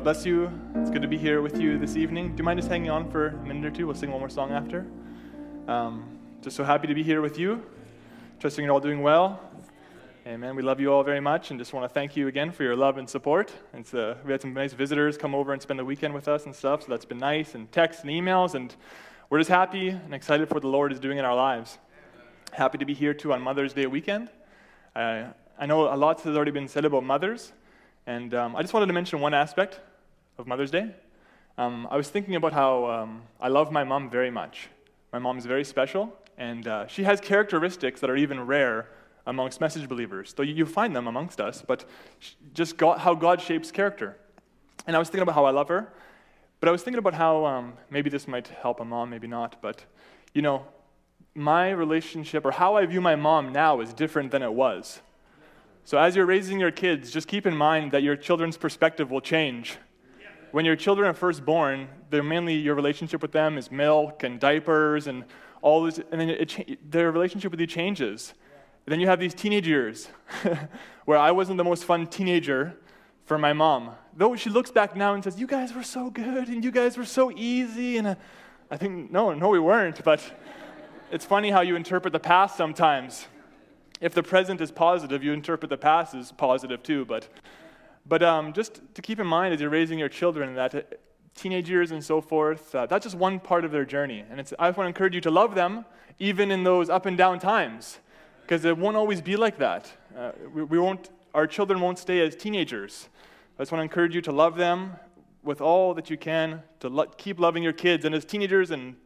God bless you. It's good to be here with you this evening. Do you mind just hanging on for a minute or two? We'll sing one more song after. Um, just so happy to be here with you. Trusting you're all doing well. Amen. We love you all very much and just want to thank you again for your love and support. And uh, we had some nice visitors come over and spend the weekend with us and stuff, so that's been nice, and texts and emails. And we're just happy and excited for what the Lord is doing in our lives. Happy to be here too on Mother's Day weekend. Uh, I know a lot has already been said about mothers, and um, I just wanted to mention one aspect of Mother's Day. Um, I was thinking about how um, I love my mom very much. My mom is very special, and uh, she has characteristics that are even rare amongst message believers, though you find them amongst us, but just God, how God shapes character. And I was thinking about how I love her, but I was thinking about how um, maybe this might help a mom, maybe not, but you know, my relationship or how I view my mom now is different than it was. So as you're raising your kids, just keep in mind that your children's perspective will change. When your children are first born, they're mainly your relationship with them is milk and diapers and all this, and then it, their relationship with you changes. And then you have these teenage years where I wasn't the most fun teenager for my mom. Though she looks back now and says, You guys were so good and you guys were so easy. And uh, I think, no, no, we weren't. But it's funny how you interpret the past sometimes. If the present is positive, you interpret the past as positive too. But, but um, just to keep in mind as you're raising your children that uh, teenage years and so forth, uh, that's just one part of their journey. And I want to encourage you to love them even in those up and down times because it won't always be like that. Uh, we, we, won't, our children won't stay as teenagers. I just want to encourage you to love them with all that you can, to lo- keep loving your kids. And as teenagers and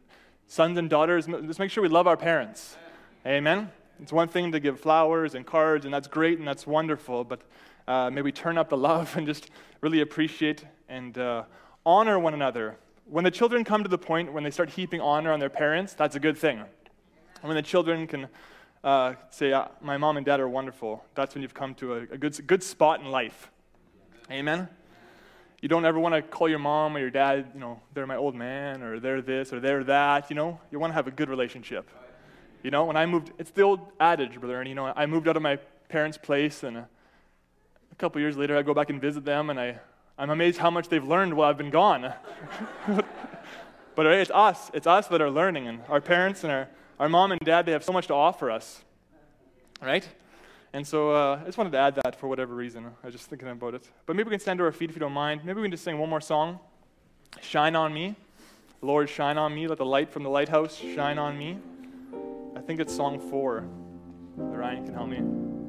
sons and daughters, just make sure we love our parents. Amen? It's one thing to give flowers and cards, and that's great and that's wonderful, but uh, maybe turn up the love and just really appreciate and uh, honor one another. When the children come to the point when they start heaping honor on their parents, that's a good thing. And when the children can uh, say, uh, My mom and dad are wonderful, that's when you've come to a, a good, good spot in life. Amen? You don't ever want to call your mom or your dad, you know, they're my old man or they're this or they're that, you know? You want to have a good relationship. You know, when I moved, it's the old adage, brother, and you know, I moved out of my parents' place and a, couple years later I go back and visit them and I, I'm amazed how much they've learned while I've been gone. but it's us, it's us that are learning, and our parents and our our mom and dad, they have so much to offer us, right? And so uh, I just wanted to add that for whatever reason. I was just thinking about it. But maybe we can stand to our feet if you don't mind. Maybe we can just sing one more song Shine on Me. Lord, shine on me. Let the light from the lighthouse shine on me. I think it's song four. Ryan can help me.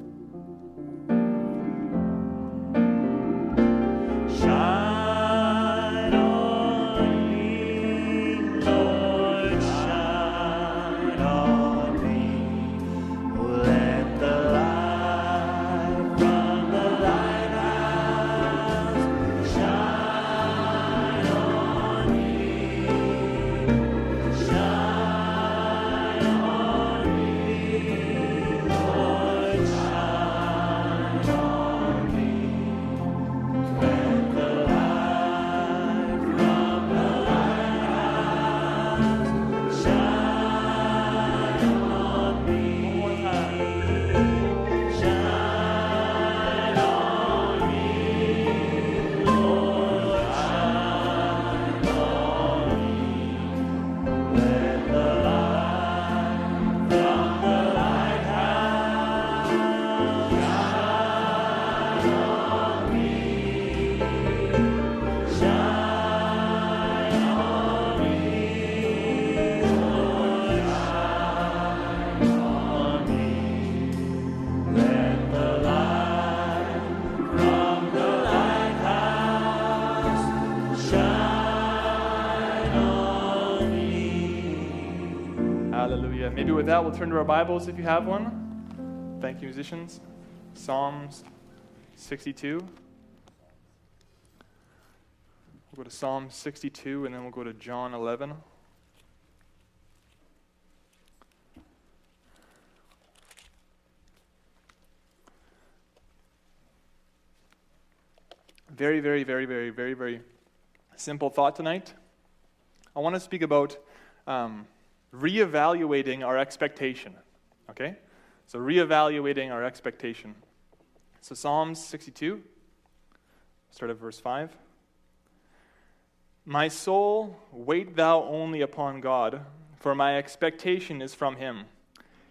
With that, we'll turn to our Bibles if you have one. Thank you, musicians. Psalms 62. We'll go to Psalm 62 and then we'll go to John 11. Very, very, very, very, very, very simple thought tonight. I want to speak about um, reevaluating our expectation. Okay? So, reevaluating our expectation. So, Psalms 62, start at verse 5. My soul, wait thou only upon God, for my expectation is from him.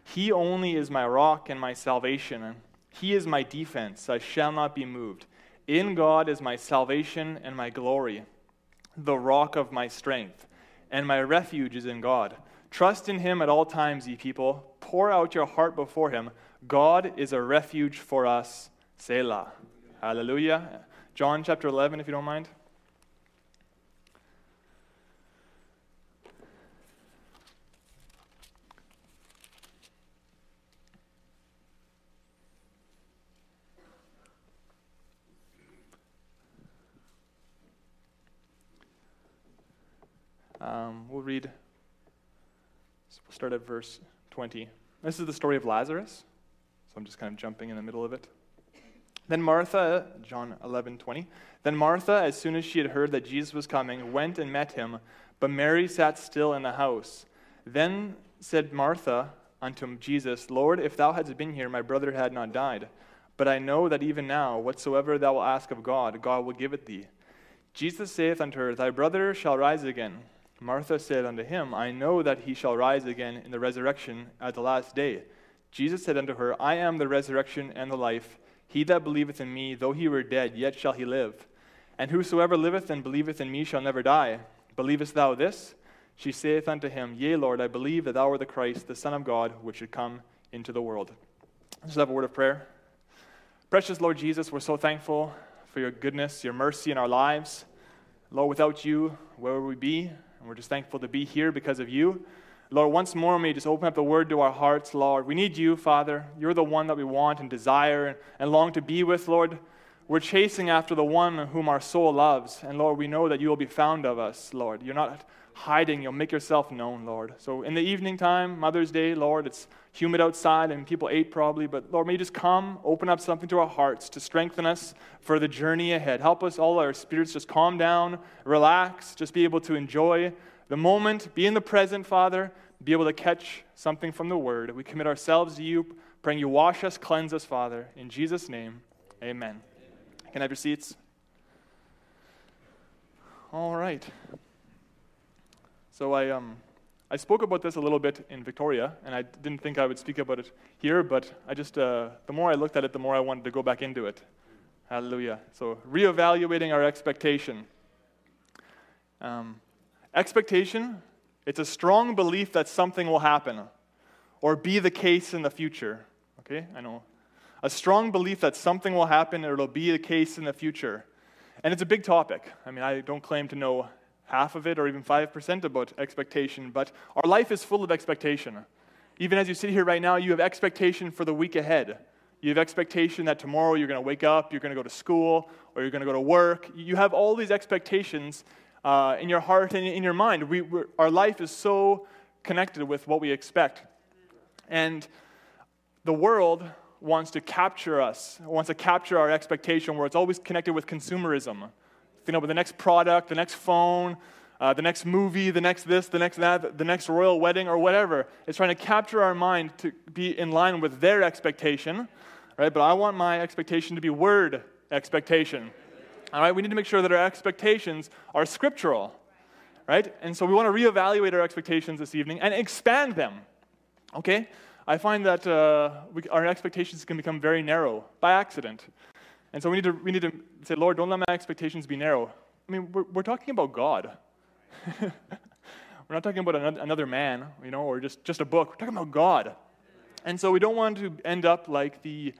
He only is my rock and my salvation. He is my defense. I shall not be moved. In God is my salvation and my glory, the rock of my strength, and my refuge is in God. Trust in him at all times, ye people. Pour out your heart before him. God is a refuge for us. Selah. Hallelujah. John chapter 11, if you don't mind. Um, we'll read, start at verse 20. This is the story of Lazarus. So I'm just kind of jumping in the middle of it. Then Martha, John 11, 20. Then Martha, as soon as she had heard that Jesus was coming, went and met him, but Mary sat still in the house. Then said Martha unto Jesus, Lord, if thou hadst been here, my brother had not died. But I know that even now, whatsoever thou wilt ask of God, God will give it thee. Jesus saith unto her, Thy brother shall rise again. Martha said unto him, I know that he shall rise again in the resurrection at the last day. Jesus said unto her, I am the resurrection and the life. He that believeth in me, though he were dead, yet shall he live. And whosoever liveth and believeth in me shall never die. Believest thou this? She saith unto him, Yea, Lord, I believe that thou art the Christ, the Son of God, which should come into the world. Let's have a word of prayer. Precious Lord Jesus, we're so thankful for your goodness, your mercy in our lives. Lord, without you, where would we be? And we're just thankful to be here because of you. Lord, once more, may you just open up the word to our hearts, Lord. We need you, Father. You're the one that we want and desire and long to be with, Lord. We're chasing after the one whom our soul loves. And Lord, we know that you will be found of us, Lord. You're not hiding, you'll make yourself known, Lord. So in the evening time, Mother's Day, Lord, it's humid outside and people ate probably, but Lord, may you just come, open up something to our hearts to strengthen us for the journey ahead. Help us, all our spirits, just calm down, relax, just be able to enjoy the moment, be in the present, Father, be able to catch something from the Word. We commit ourselves to you, praying you wash us, cleanse us, Father. In Jesus' name, amen. Can I have your seats? All right. So I, um, I spoke about this a little bit in Victoria, and I didn't think I would speak about it here, but I just, uh, the more I looked at it, the more I wanted to go back into it. Hallelujah. So, reevaluating our expectation. Um, expectation, it's a strong belief that something will happen or be the case in the future. Okay, I know. A strong belief that something will happen or it'll be the case in the future. And it's a big topic. I mean, I don't claim to know half of it or even 5% about expectation, but our life is full of expectation. Even as you sit here right now, you have expectation for the week ahead. You have expectation that tomorrow you're going to wake up, you're going to go to school, or you're going to go to work. You have all these expectations uh, in your heart and in your mind. We, our life is so connected with what we expect. And the world wants to capture us, wants to capture our expectation where it's always connected with consumerism you know, with the next product, the next phone, uh, the next movie, the next this, the next that, the next royal wedding, or whatever. It's trying to capture our mind to be in line with their expectation, right? But I want my expectation to be word expectation. All right, we need to make sure that our expectations are scriptural, right? And so we want to reevaluate our expectations this evening and expand them, okay? I find that uh, we, our expectations can become very narrow by accident. And so we need to, we need to say, Lord, don't let my expectations be narrow. I mean, we're, we're talking about God. we're not talking about another man, you know, or just, just a book. We're talking about God. And so we don't want to end up like the,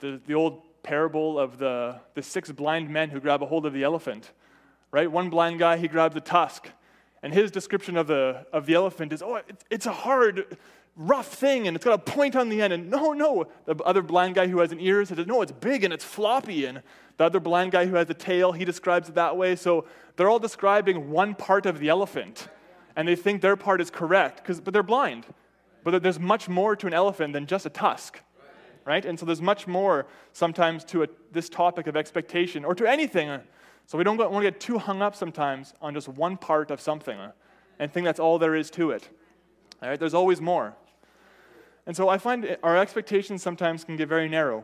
the, the old parable of the, the six blind men who grab a hold of the elephant, right? One blind guy, he grabs the tusk. And his description of the, of the elephant is, oh, it's, it's a hard, rough thing and it's got a point on the end. And no, no. The other blind guy who has an ear says, no, it's big and it's floppy. And the other blind guy who has a tail, he describes it that way. So they're all describing one part of the elephant. And they think their part is correct, but they're blind. But there's much more to an elephant than just a tusk. Right? And so there's much more sometimes to a, this topic of expectation or to anything. So we don't want to get too hung up sometimes on just one part of something and think that's all there is to it. All right? There's always more. And so I find our expectations sometimes can get very narrow.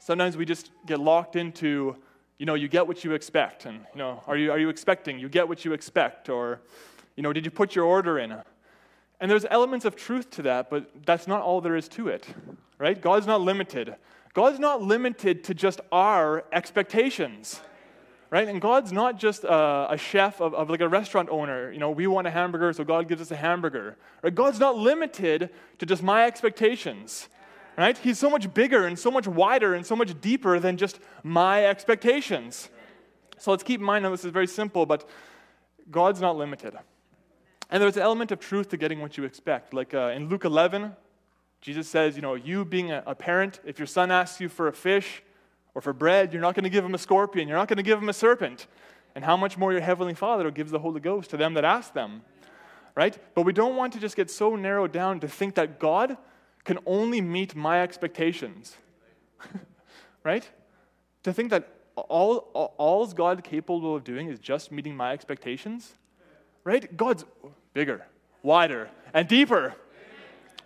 Sometimes we just get locked into you know, you get what you expect. And, you know, are you, are you expecting? You get what you expect. Or, you know, did you put your order in? And there's elements of truth to that, but that's not all there is to it, right? God's not limited. God's not limited to just our expectations, right? And God's not just a, a chef of, of, like a restaurant owner. You know, we want a hamburger, so God gives us a hamburger. Right? God's not limited to just my expectations, right? He's so much bigger and so much wider and so much deeper than just my expectations. So let's keep in mind, now this is very simple, but God's not limited. And there's an element of truth to getting what you expect. Like uh, in Luke 11, Jesus says, you know, you being a, a parent, if your son asks you for a fish or for bread, you're not going to give them a scorpion, you're not going to give them a serpent. And how much more your heavenly Father gives the Holy Ghost to them that ask them. Right? But we don't want to just get so narrowed down to think that God can only meet my expectations. right? To think that all, all all's God capable of doing is just meeting my expectations right? God's bigger, wider, and deeper.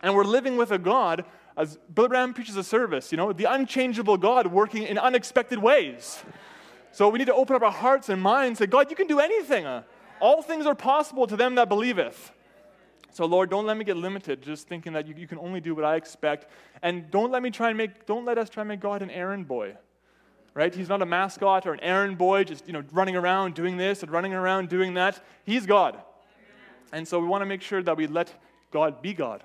And we're living with a God, as Bill Branham preaches a service, you know, the unchangeable God working in unexpected ways. So we need to open up our hearts and minds and say, God, you can do anything. All things are possible to them that believeth. So, Lord, don't let me get limited just thinking that you, you, can only do what I expect. And don't let me try and make, don't let us try and make God an errand boy. Right? He's not a mascot or an errand boy just, you know, running around doing this and running around doing that. He's God. And so we want to make sure that we let God be God.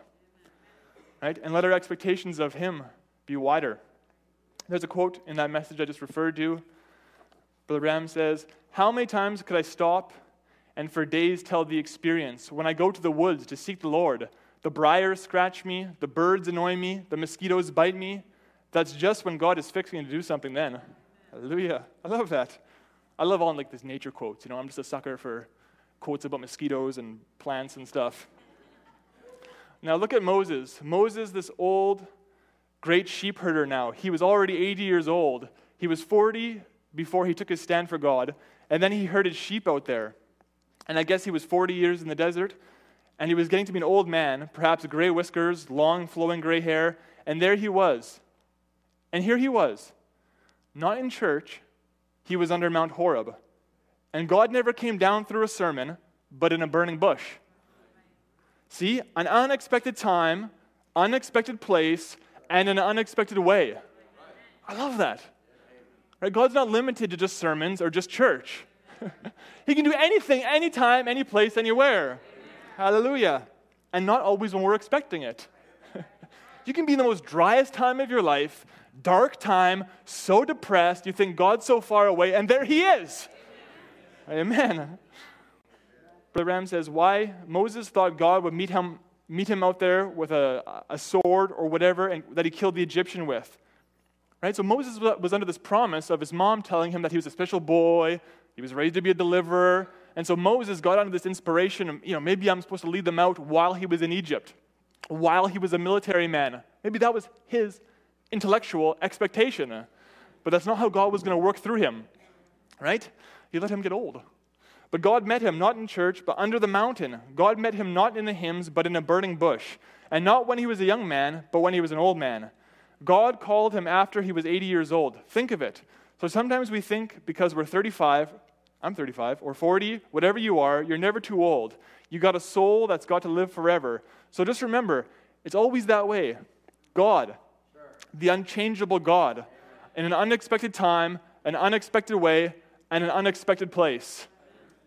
Right? And let our expectations of Him be wider. There's a quote in that message I just referred to. Brother Branham says, How many times could I stop and for days tell the experience when I go to the woods to seek the Lord? The briars scratch me, the birds annoy me, the mosquitoes bite me. That's just when God is fixing to do something then. Hallelujah. I love that. I love all like these nature quotes. You know, I'm just a sucker for quotes about mosquitoes and plants and stuff. Now look at Moses. Moses, this old, great sheep herder now. He was already 80 years old. He was 40 before he took his stand for God, and then he herded sheep out there. And I guess he was 40 years in the desert, and he was getting to be an old man, perhaps gray whiskers, long flowing gray hair, and there he was. And here he was, not in church, he was under Mount Horeb. And God never came down through a sermon, but in a burning bush. See, an unexpected time, unexpected place, and an unexpected way. I love that. Right? God's not limited to just sermons or just church. he can do anything, anytime, any place, anywhere. Hallelujah. And not always when we're expecting it. you can be in the most driest time of your life, dark time, so depressed, you think God's so far away, and there He is. Amen. Brother Branham says, Why Moses thought God would meet him, meet him out there with a, a sword or whatever and that he killed the Egyptian with. Right? So Moses was under this promise of his mom telling him that he was a special boy, he was raised to be a deliverer. And so Moses got under this inspiration, you know, maybe I'm supposed to lead them out while he was in Egypt, while he was a military man. Maybe that was his intellectual expectation. But that's not how God was going to work through him. Right? He let him get old. But God met him not in church, but under the mountain. God met him not in the hymns, but in a burning bush. And not when he was a young man, but when he was an old man. God called him after he was 80 years old. Think of it. So sometimes we think because we're 35, I'm 35, or 40, whatever you are, you're never too old. You got a soul that's got to live forever. So just remember, it's always that way. God, the unchangeable God, in an unexpected time, an unexpected way, and an unexpected place.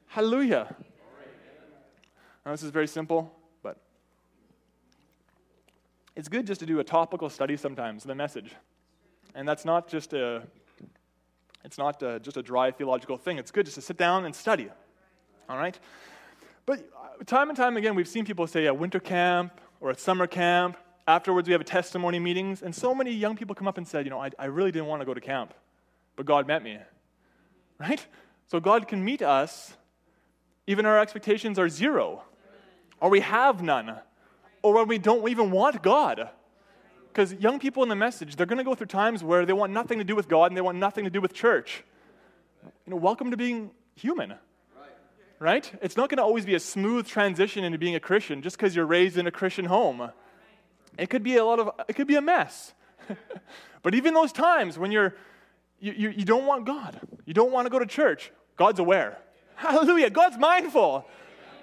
Hallelujah. Now, this is very simple, but it's good just to do a topical study sometimes, the message. And that's not just a it's not a, just a dry theological thing. It's good just to sit down and study. All right? But uh, time and time again, we've seen people say at winter camp or at summer camp, afterwards we have a testimony meetings, and so many young people come up and said, you know, I, I really didn't want to go to camp, but God met me. Right? So God can meet us even our expectations are zero, or we have none, or when we don't even want God. Because young people in the message, they're going to go through times where they want nothing to do with God and they want nothing to do with church. You know, welcome to being human. Right? It's not going to always be a smooth transition into being a Christian just because you're raised in a Christian home. It could be a lot of it could be a mess. but even those times when you're You, you, you don't want God. You don't want to go to church. God's aware. Hallelujah. God's mindful.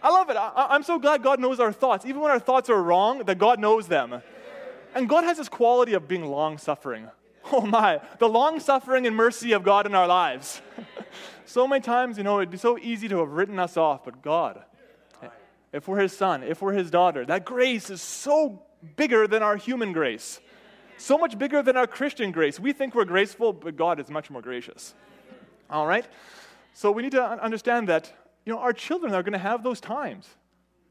I love it. I, I'm so glad God knows our thoughts. Even when our thoughts are wrong, that God knows them. And God has this quality of being long suffering. Oh my, the long suffering and mercy of God in our lives. so many times, you know, it'd be so easy to have written us off, but God, if we're His son, if we're His daughter, that grace is so bigger than our human grace, so much bigger than our Christian grace. We think we're graceful, but God is much more gracious. All right? So we need to understand that, you know, our children are going to have those times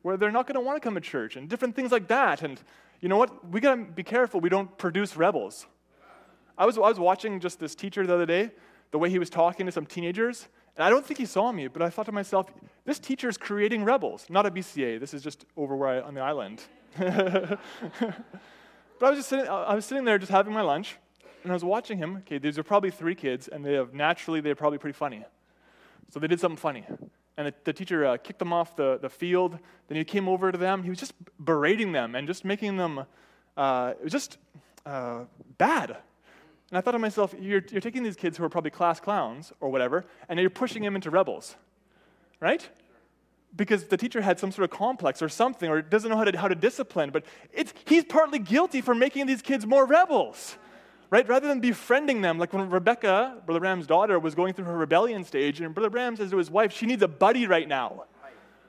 where they're not going to want to come to church and different things like that. And you know what? We got to be careful we don't produce rebels. I was, I was watching just this teacher the other day, the way he was talking to some teenagers, and I don't think he saw me, but I thought to myself, this teacher is creating rebels. Not a BCA, this is just over where I, on the island. but I was just sitting, I was sitting there just having my lunch, and I was watching him. Okay, these are probably three kids, and they have naturally, they're probably pretty funny. So they did something funny. And the, the teacher uh, kicked them off the, the field. Then he came over to them. He was just berating them and just making them, uh, it was just uh, bad. And I thought to myself, you're, you're taking these kids who are probably class clowns or whatever, and you're pushing them into rebels, right? Because the teacher had some sort of complex or something, or doesn't know how to, how to discipline, but it's, he's partly guilty for making these kids more rebels, right? Rather than befriending them, like when Rebecca, Brother Branham's daughter, was going through her rebellion stage, and Brother Bram says to his wife, she needs a buddy right now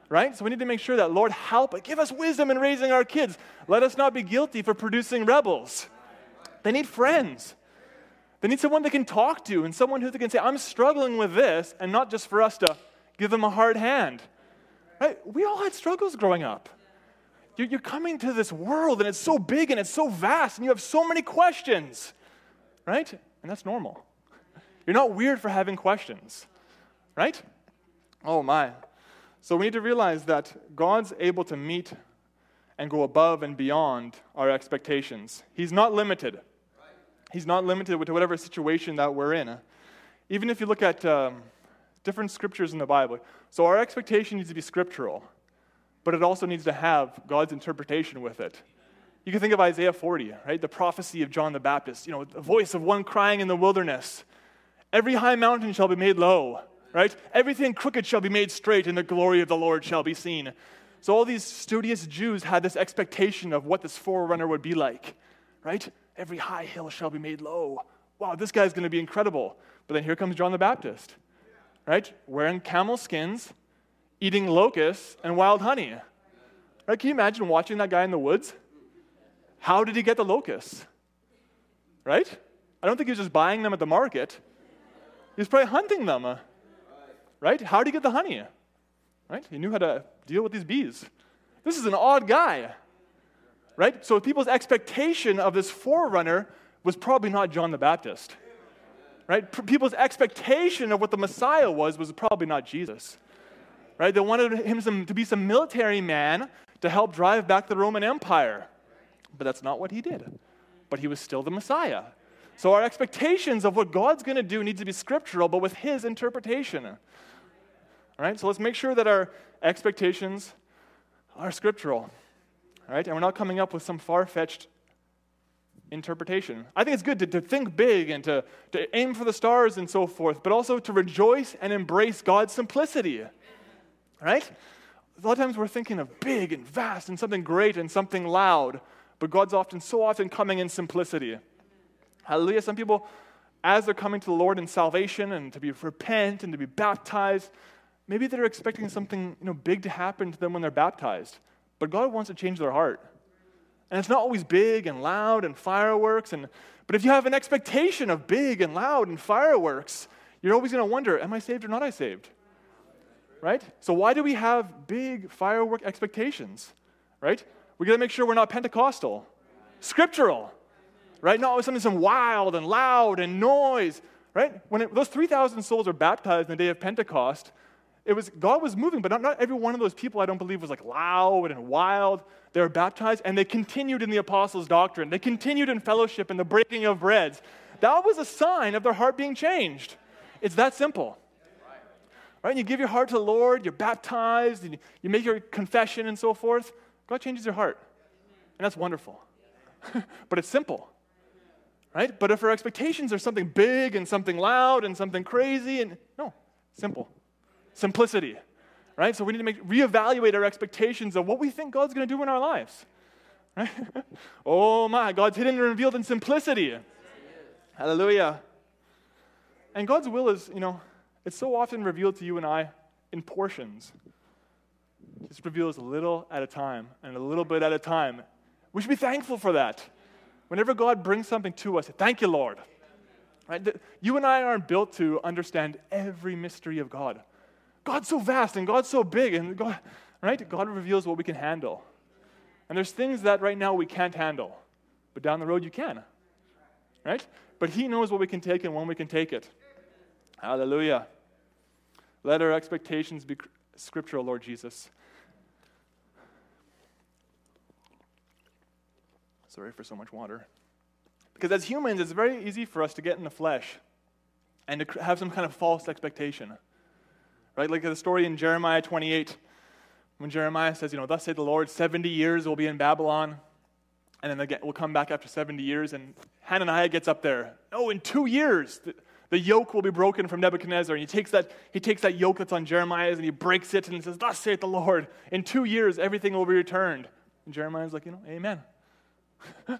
right? So we need to make sure that, Lord, help, us give us wisdom in raising our kids. Let us not be guilty for producing rebels. They need friends. They need someone they can talk to and someone who they can say, I'm struggling with this, and not just for us to give them a hard hand. Right? We all had struggles growing up. You're coming to this world and it's so big and it's so vast and you have so many questions, right? And that's normal. You're not weird for having questions, right? Oh my. So we need to realize that God's able to meet and go above and beyond our expectations. He's not limited. He's not limited to whatever situation that we're in. Even if you look at um, different scriptures in the Bible, so our expectation needs to be scriptural, but it also needs to have God's interpretation with it. You can think of Isaiah 40, right? The prophecy of John the Baptist, you know, the voice of one crying in the wilderness. Every high mountain shall be made low, right? Everything crooked shall be made straight, and the glory of the Lord shall be seen. So all these studious Jews had this expectation of what this forerunner would be like, right? Every high hill shall be made low. Wow, this guy's going to be incredible. But then here comes John the Baptist, right? Wearing camel skins, eating locusts and wild honey. Right? Can you imagine watching that guy in the woods? How did he get the locusts? Right? I don't think he was just buying them at the market. He was probably hunting them. Uh, right? How did he get the honey? Right? He knew how to deal with these bees. This is an odd guy right? So people's expectation of this forerunner was probably not John the Baptist, right? People's expectation of what the Messiah was was probably not Jesus, right? They wanted him to be some military man to help drive back the Roman Empire, but that's not what he did. But he was still the Messiah. So our expectations of what God's going to do needs to be scriptural, but with his interpretation. All right? So let's make sure that our expectations are scriptural. All right, And we're not coming up with some far fetched interpretation. I think it's good to, to think big and to, to aim for the stars and so forth, but also to rejoice and embrace God's simplicity. All right? A lot of times we're thinking of big and vast and something great and something loud, but God's often so often coming in simplicity. Hallelujah. Some people, as they're coming to the Lord in salvation and to be repent and to be baptized, maybe they're expecting something you know, big to happen to them when they're baptized. But God wants to change their heart. And it's not always big and loud and fireworks. And, but if you have an expectation of big and loud and fireworks, you're always going to wonder, am I saved or not I saved? Right? So why do we have big firework expectations? Right? We got to make sure we're not Pentecostal. Scriptural. Right? Not something some wild and loud and noise. Right? When it, those 3,000 souls are baptized in the day of Pentecost, it was God was moving, but not, not every one of those people I don't believe was like loud and wild. They were baptized and they continued in the apostles' doctrine. They continued in fellowship and the breaking of breads. That was a sign of their heart being changed. It's that simple. Right? And you give your heart to the Lord, you're baptized, and you make your confession and so forth. God changes your heart. And that's wonderful. but it's simple. Right? But if our expectations are something big and something loud and something crazy, and no, simple. Simplicity. Right? So we need to make, reevaluate our expectations of what we think God's going to do in our lives. Right? oh my, God's hidden and revealed in simplicity. Hallelujah. And God's will is, you know, it's so often revealed to you and I in portions. Just reveals a little at a time and a little bit at a time. We should be thankful for that. Whenever God brings something to us, thank you, Lord. Right? You and I aren't built to understand every mystery of God. God's so vast and God's so big, and God, right? God reveals what we can handle. And there's things that right now we can't handle, but down the road you can. Right? But He knows what we can take and when we can take it. Hallelujah. Let our expectations be scriptural, Lord Jesus. Sorry for so much water. Because as humans, it's very easy for us to get in the flesh and to have some kind of false expectation. Right? Like the story in Jeremiah 28, when Jeremiah says, you know, thus saith the Lord, 70 years we'll be in Babylon, and then we'll come back after 70 years, and Hananiah gets up there. Oh, in two years, the, the yoke will be broken from Nebuchadnezzar. And he takes, that, he takes that yoke that's on Jeremiah's and he breaks it and says, Thus saith the Lord, in two years everything will be returned. And Jeremiah's like, you know, amen. but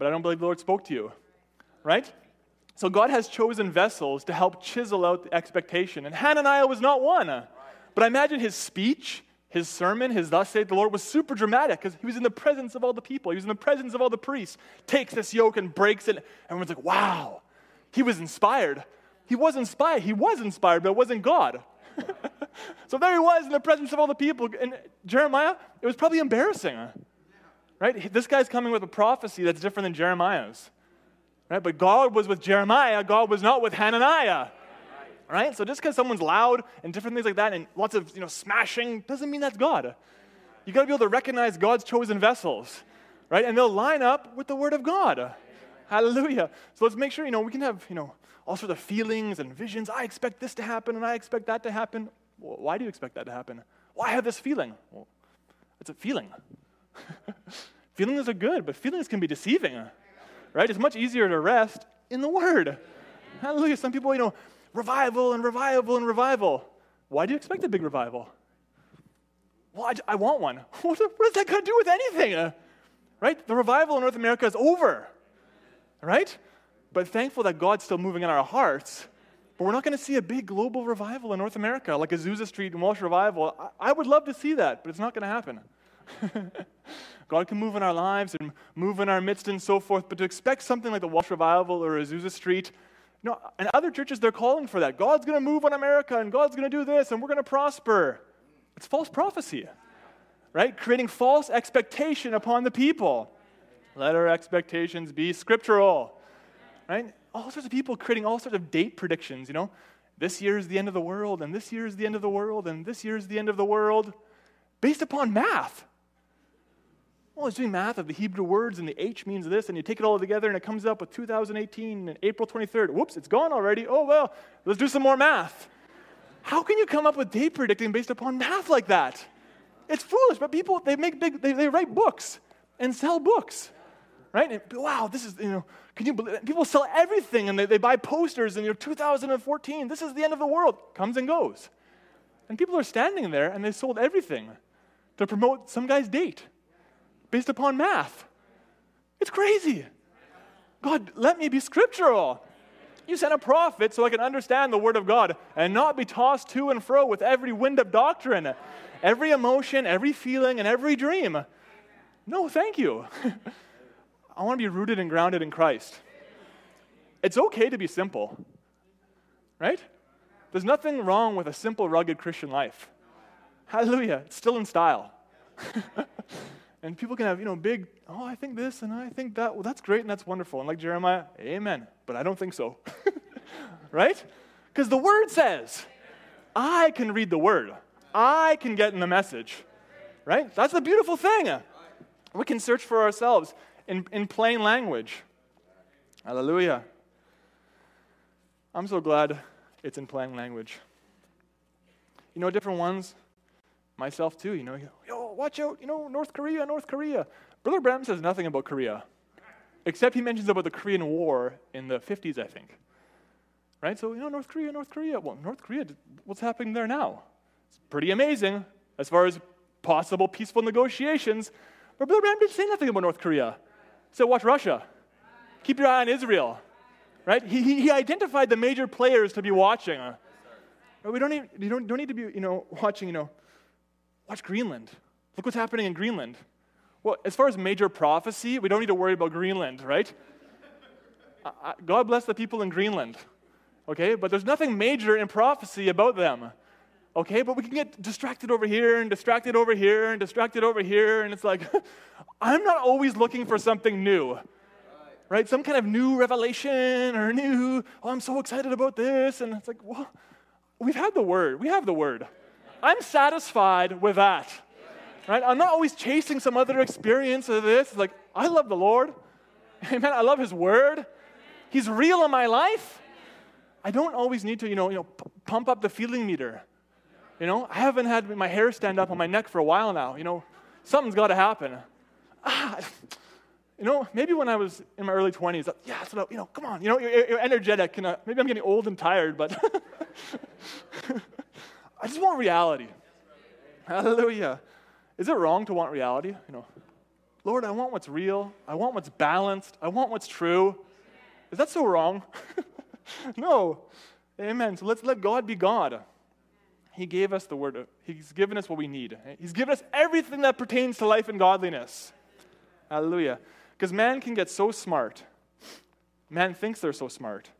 I don't believe the Lord spoke to you. Right? So God has chosen vessels to help chisel out the expectation. And Hananiah was not one. But I imagine his speech, his sermon, his thus saith the Lord was super dramatic because he was in the presence of all the people. He was in the presence of all the priests. Takes this yoke and breaks it. Everyone's like, wow. He was inspired. He was inspired. He was inspired, but it wasn't God. so there he was in the presence of all the people. And Jeremiah, it was probably embarrassing. Right? This guy's coming with a prophecy that's different than Jeremiah's. Right? But God was with Jeremiah, God was not with Hananiah. Right? So just because someone's loud and different things like that and lots of you know smashing doesn't mean that's God. You got to be able to recognize God's chosen vessels. Right? And they'll line up with the word of God. Hallelujah. So let's make sure, you know, we can have, you know, all sorts of feelings and visions. I expect this to happen and I expect that to happen. Why do you expect that to happen? Well, have this feeling. Well, it's a feeling. feelings are good, but feelings can be deceiving, right? It's much easier to rest in the Word. Hallelujah. Some people, you know, revival and revival and revival. Why do you expect a big revival? Well, I, I want one. What, does that got to do with anything? right? The revival in North America is over, right? But thankful that God's still moving in our hearts. But we're not going to see a big global revival in North America, like Azusa Street and Welsh Revival. I, I would love to see that, but it's not going to happen. God can move in our lives and move in our midst and so forth, but to expect something like the Welsh Revival or Azusa Street, know, and other churches, they're calling for that. God's going to move on America and God's going to do this and we're going to prosper. It's false prophecy, right? Creating false expectation upon the people. Let our expectations be scriptural, right? All sorts of people creating all sorts of date predictions, you know. This year is the end of the world, and this year is the end of the world, and this year is the end of the world, based upon math. Well, it's doing math of the Hebrew words, and the H means this, and you take it all together, and it comes up with 2018 and April 23rd. Whoops, it's gone already. Oh, well, let's do some more math. How can you come up with date predicting based upon math like that? It's foolish, but people, they make big, they, they write books and sell books, right? And, wow, this is, you know, can you believe, people sell everything, and they, they buy posters, and you know, 2014, this is the end of the world, comes and goes. And people are standing there, and they sold everything to promote some guy's date based upon math. It's crazy. God, let me be scriptural. You sent a prophet so I can understand the Word of God and not be tossed to and fro with every wind of doctrine, every emotion, every feeling, and every dream. No, thank you. I want to be rooted and grounded in Christ. It's okay to be simple, right? There's nothing wrong with a simple, rugged Christian life. Hallelujah. It's still in style. And people can have, you know, big, oh, I think this and I think that. Well, that's great and that's wonderful. And like Jeremiah, amen. But I don't think so. right? Because the word says, I can read the word, I can get in the message. Right? That's the beautiful thing. We can search for ourselves in, in plain language. Hallelujah. I'm so glad it's in plain language. You know, different ones, myself too, you know, yo, watch out, you know, North Korea, North Korea. Brother Branham says nothing about Korea. except he mentions about the Korean War in the 50s, I think. Right? So, you know, North Korea, North Korea. Well, North Korea, what's happening there now? It's pretty amazing as far as possible peaceful negotiations. But Brother Branham didn't say nothing about North Korea. So watch Russia. Keep your eye on Israel. Right? He, he, he identified the major players to be watching. But we don't need, you don't, don't need to be, you know, watching, you know, watch Greenland. Look what's happening in Greenland. Well, as far as major prophecy, we don't need to worry about Greenland, right? Uh, uh, God bless the people in Greenland, okay? But there's nothing major in prophecy about them, okay? But we can get distracted over here and distracted over here and distracted over here, and it's like, I'm not always looking for something new, right? Some kind of new revelation or new, oh, I'm so excited about this. And it's like, well, we've had the word. We have the word. I'm satisfied with that. Right? I'm not always chasing some other experience of this. Like, I love the Lord. Amen. I love His Word. He's real in my life. I don't always need to, you know, you know, p- pump up the feeling meter. You know, I haven't had my hair stand up on my neck for a while now. You know, something's got to happen. Ah, you know, maybe when I was in my early 20s, yeah, so, you know, come on, you know, you're, you're energetic. And, uh, maybe I'm getting old and tired, but I just want reality. Hallelujah. Is it wrong to want reality? You know, Lord, I want what's real. I want what's balanced. I want what's true. Is that so wrong? no. Amen. So let's let God be God. He gave us the word. He's given us what we need. He's given us everything that pertains to life and godliness. Hallelujah. Because man can get so smart. Man thinks they're so smart,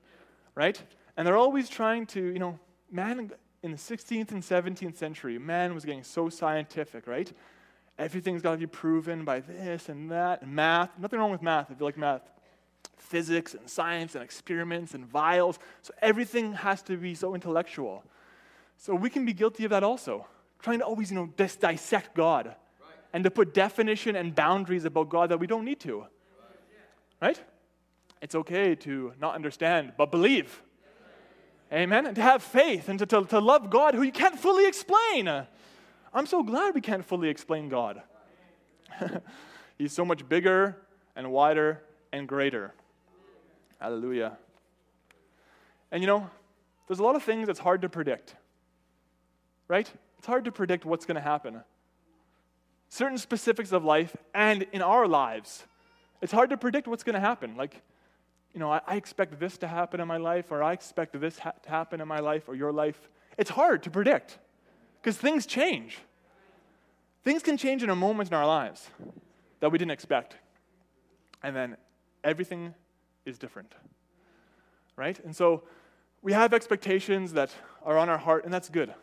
right? And they're always trying to, you know, man in the 16th and 17th century, man was getting so scientific, right? Everything's got to be proven by this and that, and math. Nothing wrong with math if you like math. Physics and science and experiments and vials. So everything has to be so intellectual. So we can be guilty of that also, trying to always, you know, dis- dissect God right. and to put definition and boundaries about God that we don't need to. Right? It's okay to not understand, but believe. Amen. And to have faith and to, to, to love God who you can't fully explain. I'm so glad we can't fully explain God. He's so much bigger and wider and greater. Hallelujah. And you know, there's a lot of things that's hard to predict. Right? It's hard to predict what's going to happen. Certain specifics of life and in our lives, it's hard to predict what's going to happen. Like, you know, I, I, expect this to happen in my life, or I expect this ha- to happen in my life or your life. It's hard to predict because things change. Things can change in a moment in our lives that we didn't expect. And then everything is different. Right? And so we have expectations that are on our heart, and that's good.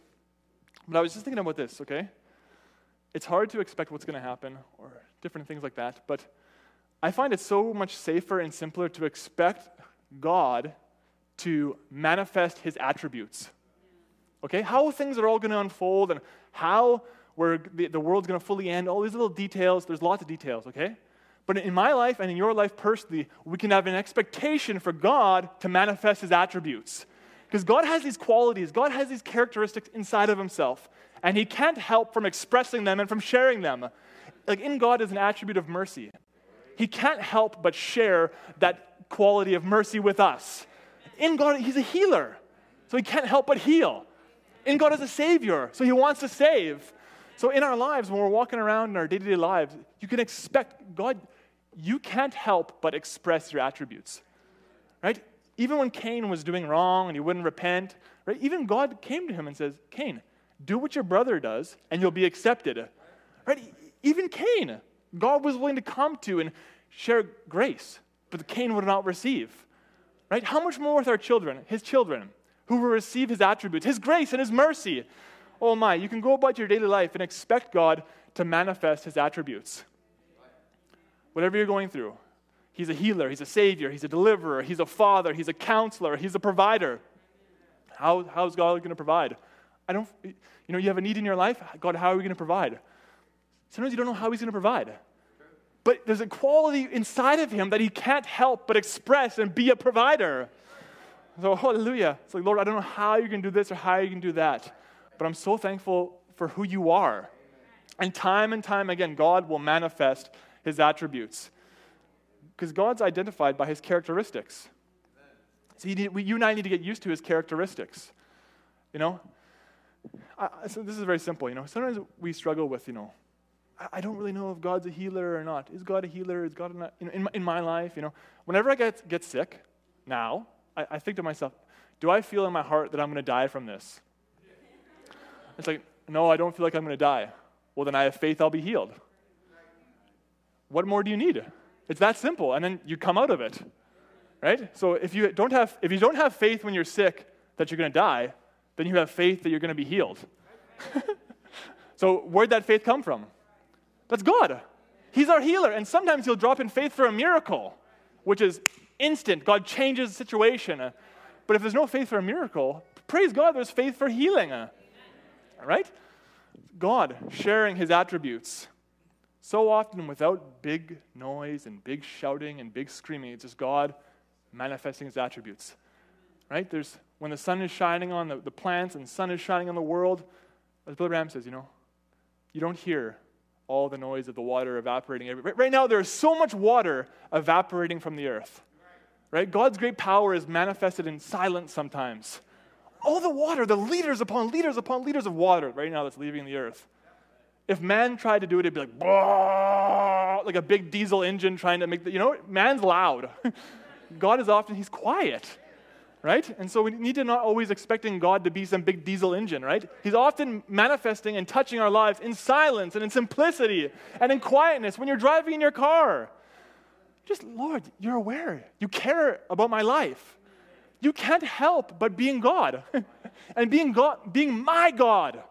But I was just thinking about this, okay? It's hard to expect what's going to happen or different things like that, but I find it so much safer and simpler to expect God to manifest his attributes. Okay? How things are all going to unfold and how the, the world's going to fully end, all these little details, there's lots of details, okay? But in my life and in your life personally, we can have an expectation for God to manifest his attributes. Because God has these qualities, God has these characteristics inside of himself, and he can't help from expressing them and from sharing them. Like in God is an attribute of mercy he can't help but share that quality of mercy with us. In God, he's a healer, so he can't help but heal. In God is a savior, so he wants to save. So in our lives, when we're walking around in our day to day lives, you can expect God, you can't help but express your attributes. Right? Even when Cain was doing wrong and he wouldn't repent, right? Even God came to him and says, Cain, do what your brother does and you'll be accepted. Right? Even Cain, God was willing to come to and share grace, but Cain would not receive. Right? How much more with our children, his children, who will receive his attributes, his grace and his mercy? Oh my, you can go about your daily life and expect God to manifest his attributes. Whatever you're going through, he's a healer, he's a savior, he's a deliverer, he's a father, he's a counselor, he's a provider. How, how is God going to provide? I don't, you know, you have a need in your life. God, how are we going to provide? Sometimes you don't know how he's going to provide. But there's a quality inside of him that he can't help but express and be a provider. So, hallelujah. It's like, Lord, I don't know how you can do this or how you can do that, but I'm so thankful for who you are. And time and time again, God will manifest his attributes. Because God's identified by his characteristics. So you, need, you and I need to get used to his characteristics. You know? I, so this is very simple. You know, sometimes we struggle with, you know, I, don't really know if God's a healer or not. Is God a healer? Is God not? In, in my life, you know, whenever I get, get sick now, I, I think to myself, do I feel in my heart that I'm going to die from this? It's like, no, I don't feel like I'm going to die. Well, then I have faith I'll be healed. What more do you need? It's that simple. And then you come out of it. Right? So if you don't have if you don't have faith when you're sick that you're going to die, then you have faith that you're going to be healed. so where'd that faith come from? That's God. He's our healer. And sometimes he'll drop in faith for a miracle, which is instant. God changes the situation. But if there's no faith for a miracle, praise God, there's faith for healing. Right? God sharing his attributes. So often without big noise and big shouting and big screaming, it's just God manifesting his attributes. Right? There's when the sun is shining on the, the plants and sun is shining on the world, as Billy Graham says, you know, you don't hear all the noise of the water evaporating. Right, now, there's so much water evaporating from the earth. Right? God's great power is manifested in silence sometimes. All the water, the liters upon liters upon liters of water right now that's leaving the earth. If man tried to do it, it'd be like, like a big diesel engine trying to make the, you know, man's loud. God is often, he's quiet, right? And so we need to not always expecting God to be some big diesel engine, right? He's often manifesting and touching our lives in silence and in simplicity and in quietness when you're driving in your car. Just, Lord, you're aware. You care about my life. You can't help but being God and being God, being my God.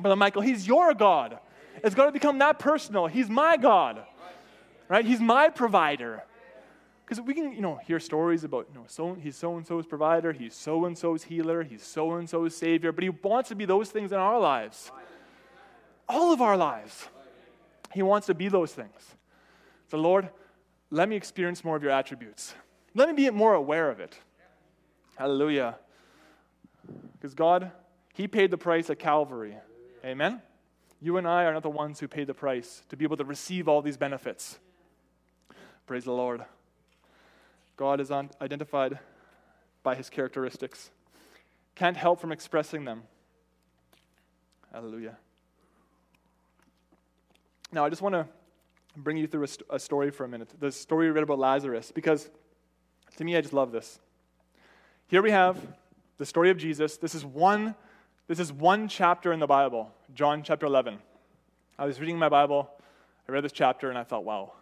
Brother Michael, He's your God. It's got to become that personal. He's my God, right? He's my provider. Because we can, you know, hear stories about, you know, so, he's so and so's provider, he's so and so's healer, he's so and so's savior, but he wants to be those things in our lives. All of our lives. He wants to be those things. So, Lord, let me experience more of your attributes. Let me be more aware of it. Hallelujah. Because God, He paid the price at Calvary. Amen? You and I are not the ones who paid the price to be able to receive all these benefits. Praise the Lord. God is identified by his characteristics. Can't help from expressing them. Hallelujah. Now, I just want to bring you through a, st- a, story for a minute. The story we read about Lazarus, because to me, I just love this. Here we have the story of Jesus. This is one, this is one chapter in the Bible, John chapter 11. I was reading my Bible, I read this chapter, and I thought, wow,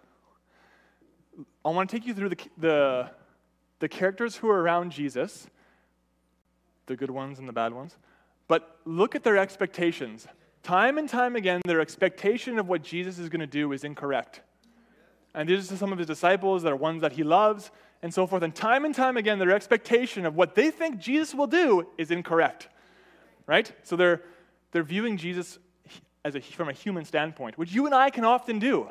I want to take you through the, the, the characters who are around Jesus, the good ones and the bad ones, but look at their expectations. Time and time again, their expectation of what Jesus is going to do is incorrect. And these are some of his disciples that are ones that he loves, and so forth. And time and time again, their expectation of what they think Jesus will do is incorrect. Right? So they're, they're viewing Jesus as a, from a human standpoint, which you and I can often do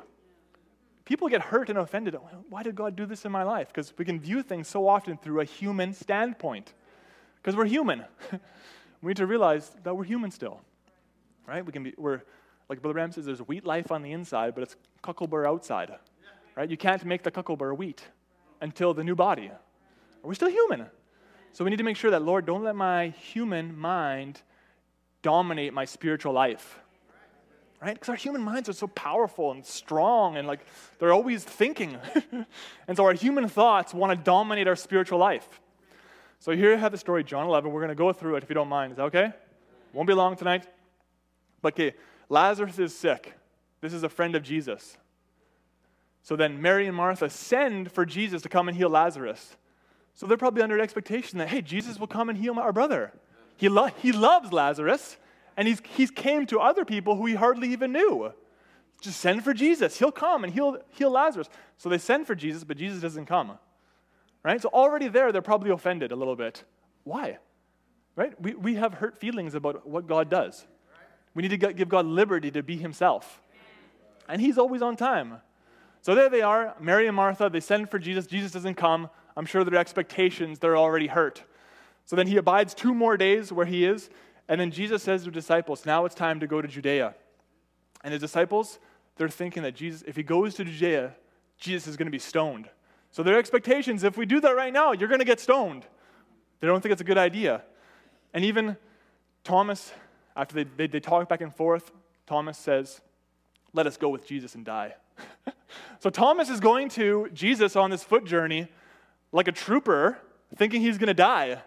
people get hurt and offended. Why did God do this in my life? Because we can view things so often through a human standpoint. Because we're human. we need to realize that we're human still. Right? We can be, we're, like Brother Branham says, there's wheat life on the inside, but it's cocklebur outside. Right? You can't make the cocklebur wheat until the new body. We're still human. So we need to make sure that, Lord, don't let my human mind dominate my spiritual life right? Because our human minds are so powerful and strong and like they're always thinking. and so our human thoughts want to dominate our spiritual life. So here you have the story, John 11. We're going to go through it if you don't mind. Is that okay? Won't be long tonight. But okay, Lazarus is sick. This is a friend of Jesus. So then Mary and Martha send for Jesus to come and heal Lazarus. So they're probably under expectation that, hey, Jesus will come and heal our brother. He, lo- he loves Lazarus. And he's, he's came to other people who he hardly even knew. Just send for Jesus. He'll come and he'll heal Lazarus. So they send for Jesus, but Jesus doesn't come. Right? So already there, they're probably offended a little bit. Why? Right? We, we have hurt feelings about what God does. We need to give God liberty to be himself. And he's always on time. So there they are, Mary and Martha, they send for Jesus. Jesus doesn't come. I'm sure their expectations, they're already hurt. So then he abides two more days where he is, and then Jesus says to the disciples, Now it's time to go to Judea. And the disciples, they're thinking that Jesus, if he goes to Judea, Jesus is going to be stoned. So their expectations, if we do that right now, you're going to get stoned. They don't think it's a good idea. And even Thomas, after they, they, they talk back and forth, Thomas says, Let us go with Jesus and die. so Thomas is going to Jesus on this foot journey like a trooper, thinking he's going to die.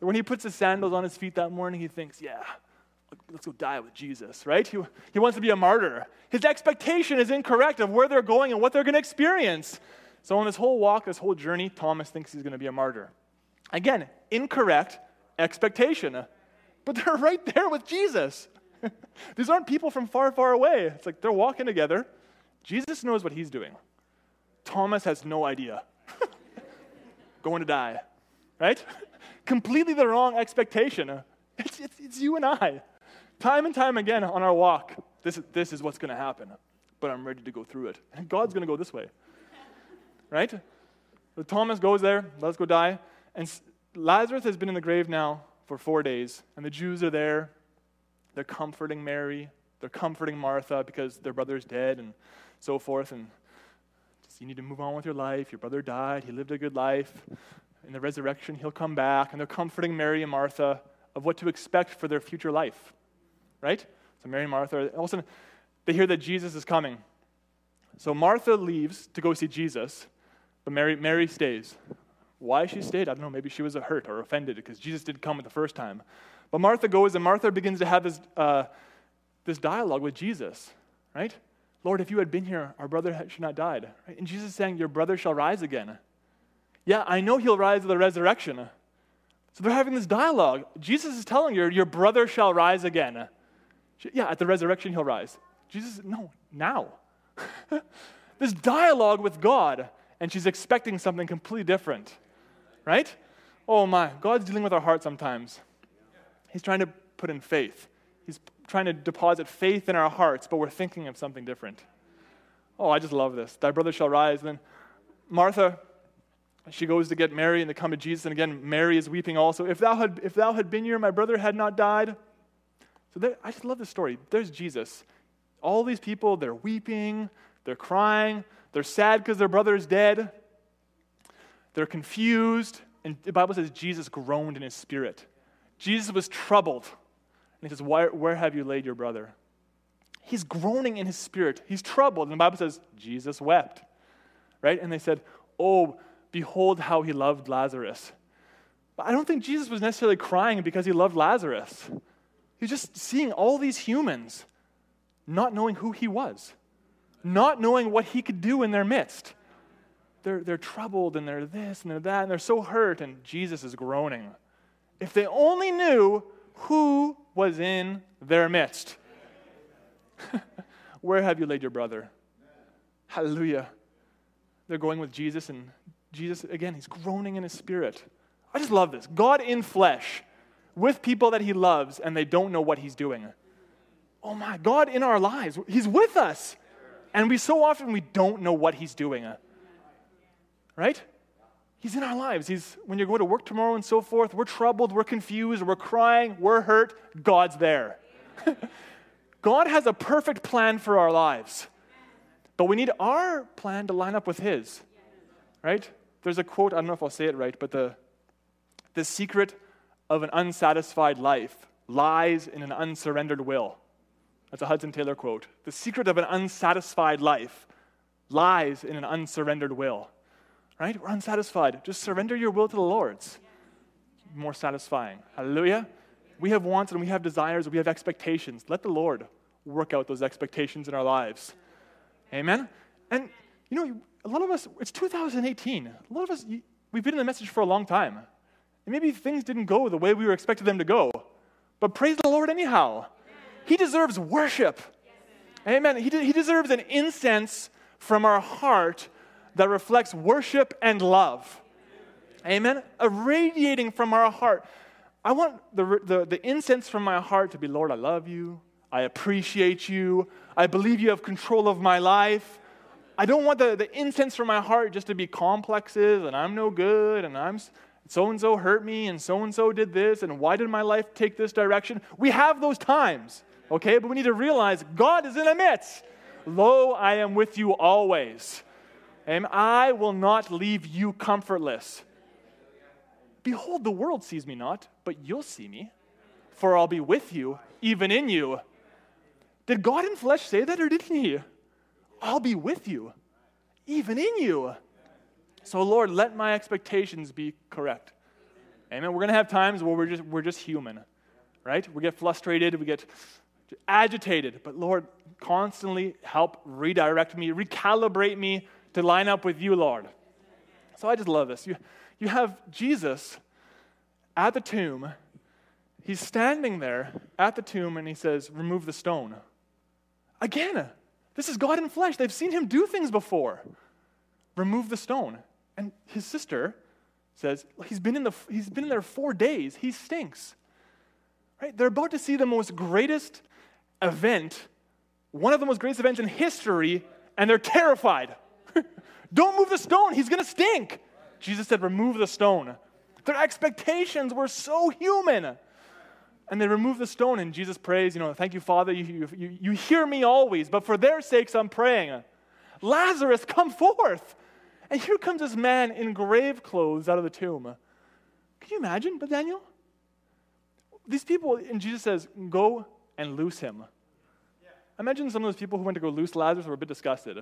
When he puts his sandals on his feet that morning, he thinks, Yeah, let's go die with Jesus, right? He, he wants to be a martyr. His expectation is incorrect of where they're going and what they're going to experience. So, on this whole walk, this whole journey, Thomas thinks he's going to be a martyr. Again, incorrect expectation. But they're right there with Jesus. These aren't people from far, far away. It's like they're walking together. Jesus knows what he's doing. Thomas has no idea. Going to die, right? Completely the wrong expectation. It's, it's, it's you and I. Time and time again on our walk, this, this is what's going to happen. But I'm ready to go through it. And God's going to go this way. Right? So Thomas goes there, let's go die. And Lazarus has been in the grave now for four days. And the Jews are there. They're comforting Mary. They're comforting Martha because their brother's dead and so forth. And just, you need to move on with your life. Your brother died. He lived a good life. In the resurrection, he'll come back. And they're comforting Mary and Martha of what to expect for their future life right? So Mary and Martha, all of a sudden, they hear that Jesus is coming. So Martha leaves to go see Jesus, but Mary, Mary stays. Why she stayed, I don't know. Maybe she was hurt or offended because Jesus didn't come the first time. But Martha goes, and Martha begins to have this, uh, this dialogue with Jesus, right? Lord, if you had been here, our brother should not died. Right? And Jesus is saying, Your brother shall rise again. Yeah, I know he'll rise at the resurrection. So they're having this dialogue. Jesus is telling her, Your brother shall rise again. Yeah, at the resurrection, he'll rise. Jesus, no, now. this dialogue with God, and she's expecting something completely different, right? Oh my, God's dealing with our heart sometimes. He's trying to put in faith. He's trying to deposit faith in our hearts, but we're thinking of something different. Oh, I just love this. Thy brother shall rise. And then Martha, she goes to get Mary and they come to Jesus. And again, Mary is weeping also. If thou had, if thou had been here, my brother had not died. So there, I just love this story. There's Jesus. All these people, they're weeping, they're crying, they're sad because their brother is dead, they're confused. And the Bible says Jesus groaned in his spirit. Jesus was troubled. And he says, Where, where have you laid your brother? He's groaning in his spirit. He's troubled. And the Bible says, Jesus wept. Right? And they said, Oh, behold how he loved Lazarus. But I don't think Jesus was necessarily crying because he loved Lazarus. He's just seeing all these humans not knowing who he was, not knowing what he could do in their midst. They're, they're troubled and they're this and they're that and they're so hurt, and Jesus is groaning. If they only knew who was in their midst. Where have you laid your brother? Hallelujah. They're going with Jesus, and Jesus, again, he's groaning in his spirit. I just love this. God in flesh with people that he loves and they don't know what he's doing. Oh my, God in our lives, he's with us. And we so often we don't know what he's doing. Right? He's in our lives. He's when you go to work tomorrow and so forth, we're troubled, we're confused, we're crying, we're hurt, God's there. God has a perfect plan for our lives. But we need our plan to line up with his. Right? There's a quote, I don't know if I'll say it right, but the the secret of an unsatisfied life lies in an unsurrendered will. That's a Hudson Taylor quote. The secret of an unsatisfied life lies in an unsurrendered will. Right? We're unsatisfied. Just surrender your will to the Lord's. More satisfying. Hallelujah. We have wants and we have desires, and we have expectations. Let the Lord work out those expectations in our lives. Amen. And you know, a lot of us, it's 2018. A lot of us, we've been in the message for a long time. And maybe things didn't go the way we were expected them to go. But praise the Lord anyhow. He deserves worship. Amen. He, de- he deserves an incense from our heart that reflects worship and love. Amen. Irradiating from our heart. I want the, the, the incense from my heart to be Lord, I love you. I appreciate you. I believe you have control of my life. I don't want the, the incense from my heart just to be complexes and I'm no good and I'm so and so hurt me, and so and so did this, and why did my life take this direction? We have those times, okay? But we need to realize God is in the midst. Lo, I am with you always. Amen. I will not leave you comfortless. Behold, the world sees me not, but you'll see me, for I'll be with you, even in you. Did God in flesh say that, or didn't He? I'll be with you, even in you. So, Lord, let my expectations be correct. Amen. We're going to have times where we're just, we're just human, right? We get frustrated, we get agitated. But, Lord, constantly help redirect me, recalibrate me to line up with you, Lord. So I just love this. You, you have Jesus at the tomb. He's standing there at the tomb and he says, Remove the stone. Again, this is God in flesh. They've seen him do things before. Remove the stone. And his sister says, he's been in, the, he's been in there four days. He stinks. Right? They're about to see the most greatest event, one of the most greatest events in history, and they're terrified. Don't move the stone. He's going to stink. Jesus said, Remove the stone. Their expectations were so human. And they remove the stone, and Jesus prays, You know, thank you, Father. You, you, you hear me always, but for their sakes, I'm praying. Lazarus, come forth. And here comes this man in grave clothes out of the tomb. Can you imagine, but Daniel? These people, and Jesus says, go and loose him. Imagine some of those people who went to go loose Lazarus were a bit disgusted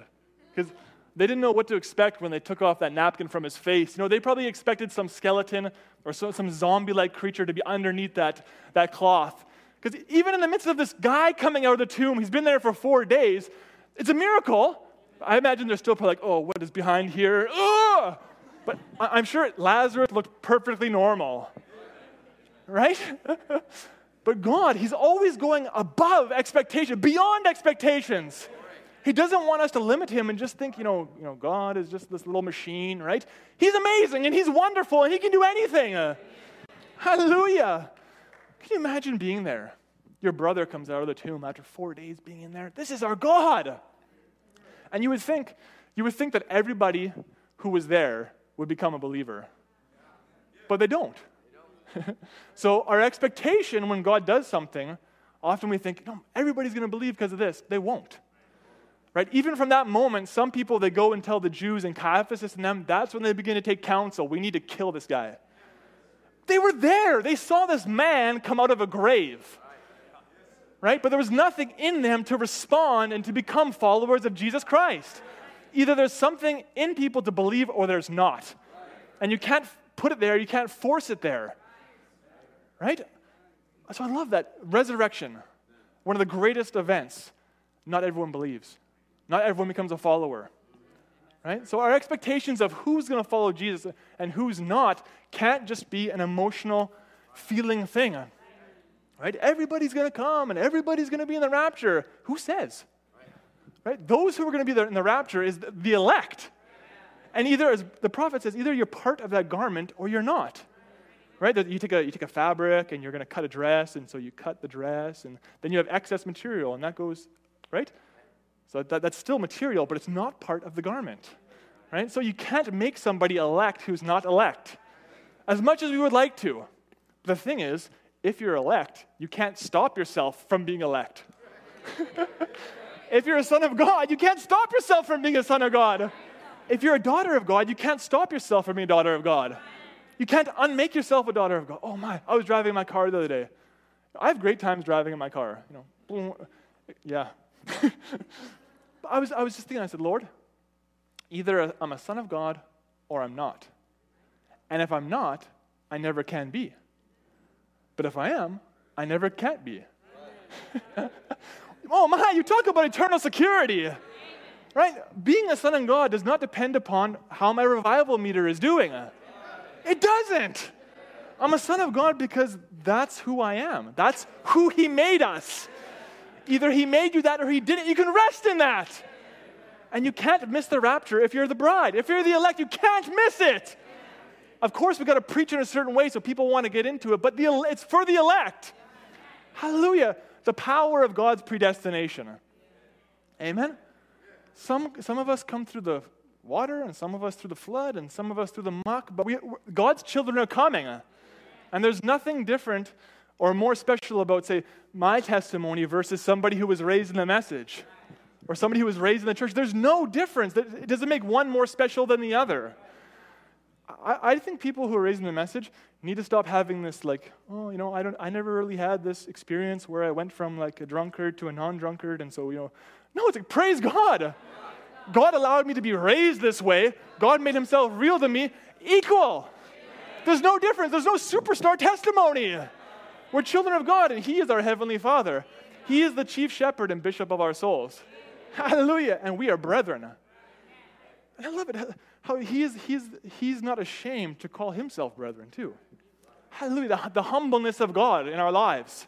because they didn't know what to expect when they took off that napkin from his face. You know, they probably expected some skeleton or some, some zombie like creature to be underneath that, that cloth. Because even in the midst of this guy coming out of the tomb, he's been there for four days, it's a miracle. I imagine they're still probably like, oh, what is behind here? Ugh! But I'm sure Lazarus looked perfectly normal. Right? but God, He's always going above expectation, beyond expectations. He doesn't want us to limit him and just think, you know, you know, God is just this little machine, right? He's amazing and he's wonderful and he can do anything. Uh, hallelujah. Can you imagine being there? Your brother comes out of the tomb after four days being in there. This is our God. And you would think, you would think that everybody who was there would become a believer. But they don't. so our expectation when God does something, often we think, no, everybody's going to believe because of this. They won't. Right? Even from that moment, some people they go and tell the Jews and Caiaphas and them, that's when they begin to take counsel. We need to kill this guy. They were there. They saw this man come out of a grave right? But there was nothing in them to respond and to become followers of Jesus Christ. Either there's something in people to believe or there's not. And you can't put it there, you can't force it there, right? So I love that. Resurrection, one of the greatest events. Not everyone believes, not everyone becomes a follower. Right? So our expectations of who's going to follow Jesus and who's not can't just be an emotional feeling thing. Right? Everybody's going to come and everybody's going to be in the rapture. Who says? Right? Those who are going to be in the rapture is the elect. And either, as the prophet says, either you're part of that garment or you're not. Right? You take a, you take a fabric and you're going to cut a dress, and so you cut the dress, and then you have excess material, and that goes, right? So that, that's still material, but it's not part of the garment. Right? So you can't make somebody elect who's not elect. As much as we would like to. The thing is, if you're elect, you can't stop yourself from being elect. if you're a son of God, you can't stop yourself from being a son of God. If you're a daughter of God, you can't stop yourself from being a daughter of God. You can't unmake yourself a daughter of God. Oh my, I was driving my car the other day. I have great times driving in my car. You know, yeah. I was, I was just thinking, I said, Lord, either I'm a son of God or I'm not. And if I'm not, I never can be. But if I am, I never can't be. oh my, you talk about eternal security. Right? Being a son of God does not depend upon how my revival meter is doing. It doesn't. I'm a son of God because that's who I am. That's who He made us. Either He made you that or He didn't. You can rest in that. And you can't miss the rapture if you're the bride. If you're the elect, you can't miss it. Of course, we've got to preach in a certain way so people want to get into it, but the, it's for the elect. Hallelujah. The power of God's predestination. Amen? Some, some of us come through the water, and some of us through the flood, and some of us through the muck, but we, God's children are coming. And there's nothing different or more special about, say, my testimony versus somebody who was raised in the message. or somebody who was raised in the church. There's no difference. It doesn't make one more special than the other. I, think people who are raised in the message need to stop having this like, oh, you know, I don't, I never really had this experience where I went from like a drunkard to a non-drunkard, and so you know, no, it's like praise God. God allowed me to be raised this way. God made Himself real to me, equal. There's no difference. There's no superstar testimony. We're children of God, and He is our Heavenly Father. He is the chief shepherd and bishop of our souls. Hallelujah. And we are brethren. And I love it how he is, he's, he's not ashamed to call himself brethren, too. Hallelujah. The, the humbleness of God in our lives.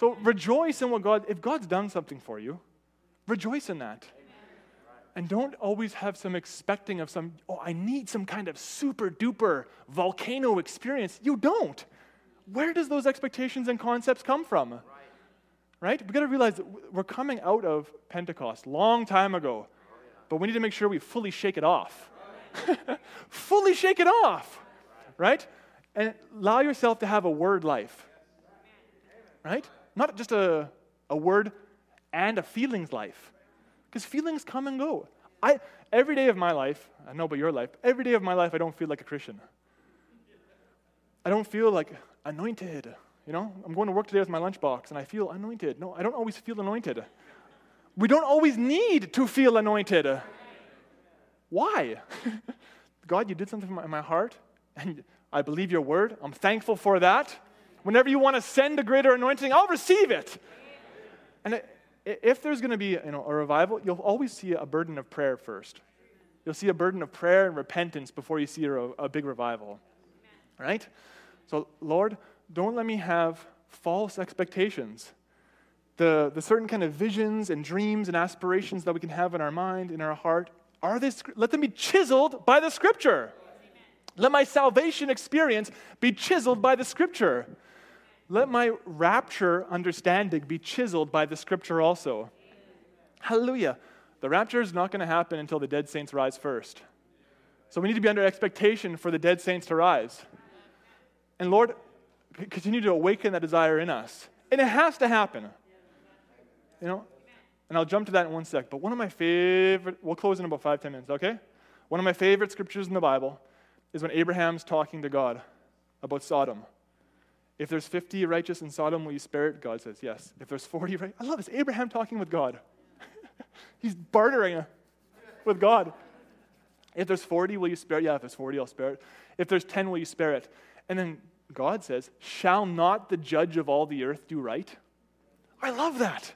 So rejoice in what God, if God's done something for you, rejoice in that. And don't always have some expecting of some, oh, I need some kind of super duper volcano experience. You don't. Where does those expectations and concepts come from? Right? right? We've got to realize we're coming out of Pentecost long time ago, but we need to make sure we fully shake it off. fully shake it off, right? And allow yourself to have a word life, right? Not just a, a word and a feelings life because feelings come and go. I, every day of my life, I know about your life, every day of my life, I don't feel like a Christian. I don't feel like anointed. You know, I'm going to work today with my lunchbox and I feel anointed. No, I don't always feel anointed. We don't always need to feel anointed. Why? God, you did something in my heart, and I believe your word. I'm thankful for that. Whenever you want to send a greater anointing, I'll receive it. And if there's going to be you know, a revival, you'll always see a burden of prayer first. You'll see a burden of prayer and repentance before you see a, a big revival. Right? So, Lord, don't let me have false expectations. The, the certain kind of visions and dreams and aspirations that we can have in our mind, in our heart, are they, let them be chiseled by the scripture. Let my salvation experience be chiseled by the scripture. Let my rapture understanding be chiseled by the scripture also. Hallelujah. The rapture is not going to happen until the dead saints rise first. So we need to be under expectation for the dead saints to rise. And Lord, continue to awaken that desire in us. And it has to happen. You know, and I'll jump to that in one sec. But one of my favorite, we'll close in about five, ten minutes, okay? One of my favorite scriptures in the Bible is when Abraham's talking to God about Sodom. If there's 50 righteous in Sodom, will you spare it? God says, yes. If there's 40 right, I love this. Abraham talking with God. He's bartering with God. If there's 40, will you spare it? Yeah, if there's 40, I'll spare it. If there's 10, will you spare it? And then God says, Shall not the judge of all the earth do right? I love that.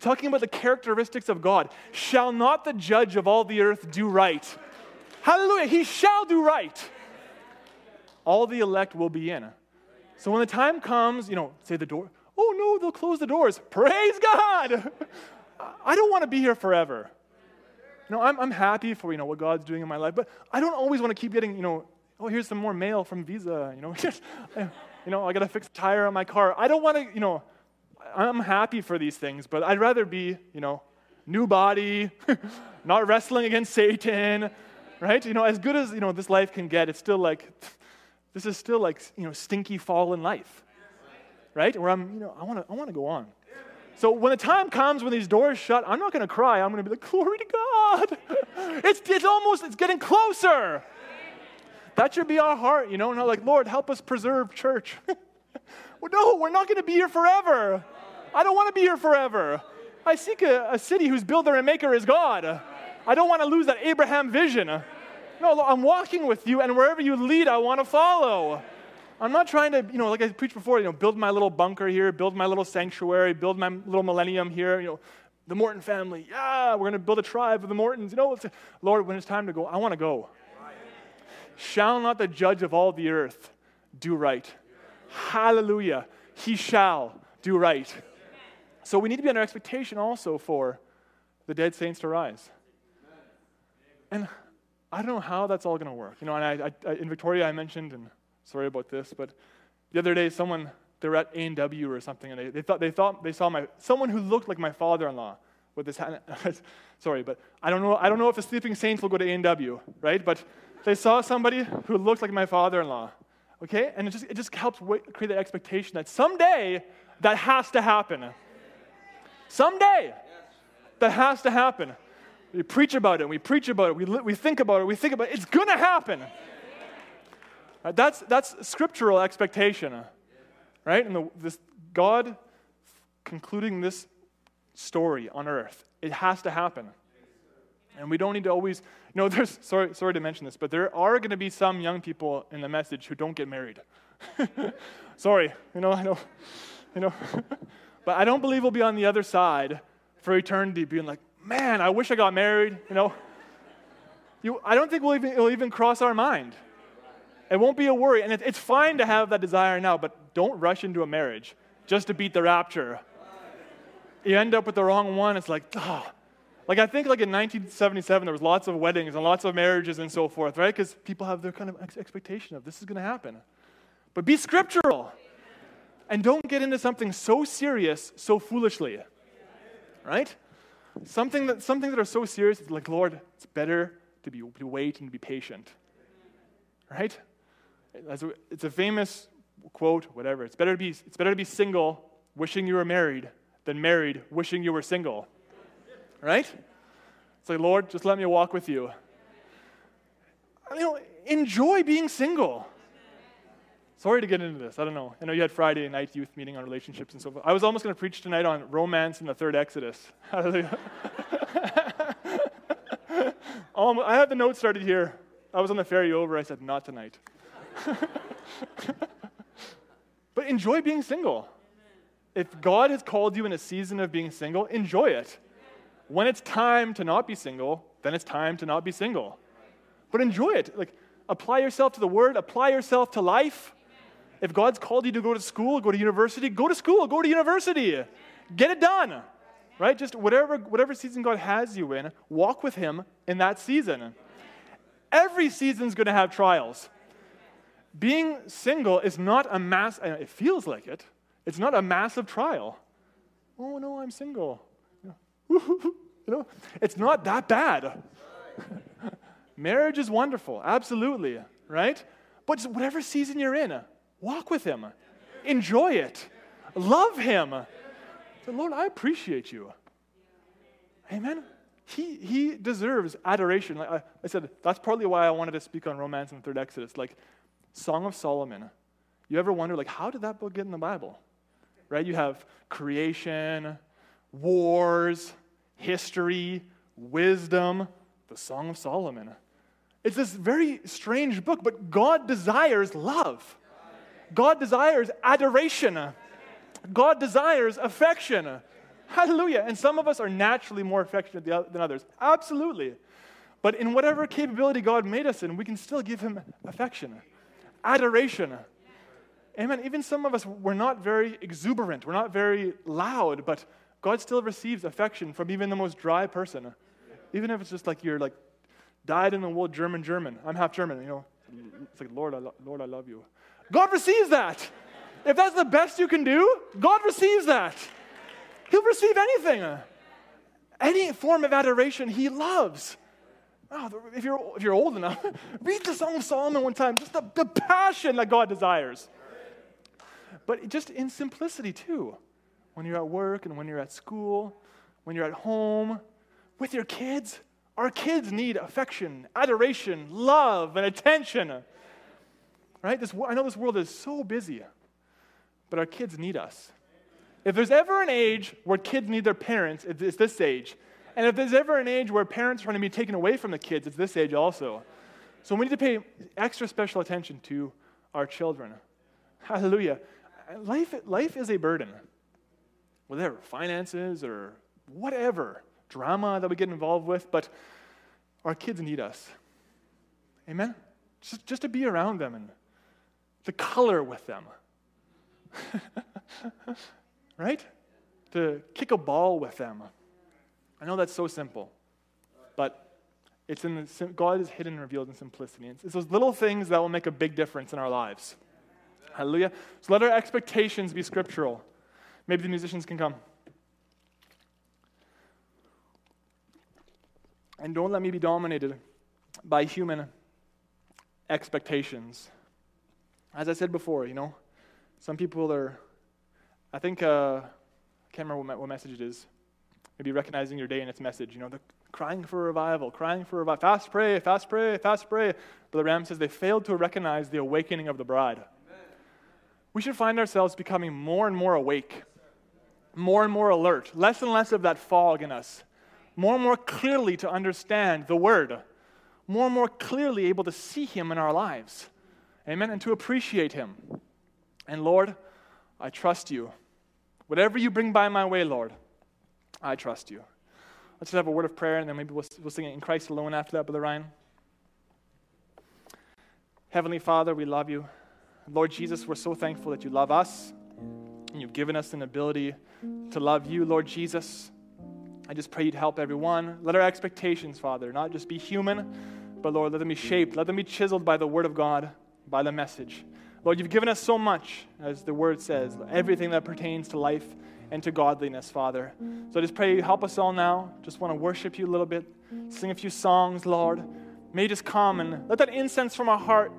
Talking about the characteristics of God. Shall not the judge of all the earth do right? Hallelujah. He shall do right. All the elect will be in. So when the time comes, you know, say the door, oh no, they'll close the doors. Praise God. I don't want to be here forever. You know, I'm, I'm happy for, you know, what God's doing in my life, but I don't always want to keep getting, you know, oh, here's some more mail from Visa, you know, you know, I got to fix a tire on my car. I don't want to, you know, I'm happy for these things, but I'd rather be, you know, new body, not wrestling against Satan, right? You know, as good as, you know, this life can get, it's still like, this is still like, you know, stinky fallen life, right? Where I'm, you know, I want to I wanna go on. So when the time comes when these doors shut, I'm not going to cry. I'm going to be like, glory to God. It's, it's almost, it's getting closer. That should be our heart, you know, not like, Lord, help us preserve church. well, no, we're not going to be here forever. I don't want to be here forever. I seek a, a city whose builder and maker is God. I don't want to lose that Abraham vision. No, I'm walking with you, and wherever you lead, I want to follow. I'm not trying to, you know, like I preached before, you know, build my little bunker here, build my little sanctuary, build my little millennium here, you know, the Morton family. Yeah, we're going to build a tribe of the Mortons. You know, Lord, when it's time to go, I want to go. Shall not the judge of all the earth do right? Hallelujah. He shall do right. So we need to be under expectation also for the dead saints to rise. And I don't know how that's all going to work. You know, and I, I, in Victoria, I mentioned, and sorry about this, but the other day, someone they were at A and W or something, and they, they thought they thought they saw my someone who looked like my father-in-law with this. Sorry, but I don't know. I don't know if the sleeping saints will go to A and W, right? But they saw somebody who looked like my father-in-law. Okay, and it just it just helps create the expectation that someday that has to happen. Someday. That has to happen. We preach about it, we preach about it, we, we think about it, we think about it. It's going to happen. Right, that's, that's scriptural expectation. Right? And the, this God concluding this story on earth, it has to happen. And we don't need to always, you know, there's, sorry, sorry to mention this, but there are going to be some young people in the message who don't get married. sorry, you know, I know, you know. but I don't believe we'll be on the other side for eternity being like, man, I wish I got married, you know. You, I don't think we'll even, it'll even cross our mind. It won't be a worry. And it, it's fine to have that desire now, but don't rush into a marriage just to beat the rapture. You end up with the wrong one. It's like, oh. Like, I think like in 1977, there was lots of weddings and lots of marriages and so forth, right? Because people have their kind of expectation of this is going to happen. But be scriptural. And don't get into something so serious so foolishly. Right? Something that, something that are so serious, it's like, Lord, it's better to, be, to wait and be patient. Right? It's a famous quote, whatever. It's better to be, it's better to be single, wishing you were married, than married, wishing you were single. Right? It's like, Lord, just let me walk with you. You know, enjoy being single. Sorry to get into this. I don't know. I know you had Friday night youth meeting on relationships and so forth. I was almost going to preach tonight on romance in the third Exodus. I had the note started here. I was on the ferry over. I said, not tonight. but enjoy being single. If God has called you in a season of being single, enjoy it. When it's time to not be single, then it's time to not be single. But enjoy it. Like apply yourself to the word, apply yourself to life. If God's called you to go to school, go to university, go to school, go to university. Get it done. Right? Just whatever, whatever season God has you in, walk with Him in that season. Every season's going to have trials. Being single is not a mass, it feels like it, it's not a massive trial. Oh no, I'm single. you know, it's not that bad. Marriage is wonderful, absolutely, right? But whatever season you're in, Walk with Him, enjoy it, love Him. Lord, I appreciate you. Amen. He, he deserves adoration. Like I, I said, that's partly why I wanted to speak on romance in the third Exodus. Like Song of Solomon. You ever wonder, like, how did that book get in the Bible? Right? You have creation, wars, history, wisdom, the Song of Solomon. It's this very strange book, but God desires love. God desires adoration. God desires affection. Hallelujah. And some of us are naturally more affectionate than others. Absolutely. But in whatever capability God made us in, we can still give Him affection, adoration. Amen. Even some of us, we're not very exuberant, we're not very loud, but God still receives affection from even the most dry person. Even if it's just like you're like dyed in the wool German German. I'm half German, you know. It's like, Lord, I lo- Lord, I love you. God receives that. If that's the best you can do, God receives that. He'll receive anything. Any form of adoration he loves. Oh, if, you're, if you're old enough, read the Song of Solomon one time. Just the, the passion that God desires. But just in simplicity, too. When you're at work and when you're at school, when you're at home, with your kids. Our kids need affection, adoration, love, and attention. Right? This, I know this world is so busy, but our kids need us. If there's ever an age where kids need their parents, it's this age. And if there's ever an age where parents are going to be taken away from the kids, it's this age also. So we need to pay extra special attention to our children. Hallelujah. Life, life is a burden. Whatever, finances or whatever, drama that we get involved with, but our kids need us. Amen? Just, just to be around them and to color with them. right? To kick a ball with them. I know that's so simple, but it's in the, God is hidden and revealed in simplicity. It's those little things that will make a big difference in our lives. Hallelujah. So let our expectations be scriptural. Maybe the musicians can come. And don't let me be dominated by human expectations. As I said before, you know, some people are, I think, uh, I can't remember what, what message it is, maybe recognizing your day and its message. You know, the crying for revival, crying for revival. Fast pray, fast pray, fast pray. But the Ram says they failed to recognize the awakening of the bride. We should find ourselves becoming more and more awake, more and more alert, less and less of that fog in us, more and more clearly to understand the Word, more and more clearly able to see Him in our lives. Amen. And to appreciate Him. And Lord, I trust you. Whatever you bring by my way, Lord, I trust you. Let's just have a word of prayer, and then maybe we'll, we'll sing it in Christ alone after that, Brother Ryan. Heavenly Father, we love you. Lord Jesus, we're so thankful that you love us, and you've given us an ability to love you, Lord Jesus. I just pray you'd help everyone. Let our expectations, Father, not just be human, but Lord, let them be shaped, let them be chiseled by the Word of God, by the message. Lord, you've given us so much, as the Word says, everything that pertains to life and to godliness, Father. So I just pray you help us all now. Just want to worship you a little bit, sing a few songs, Lord. May you just come and let that incense from our heart,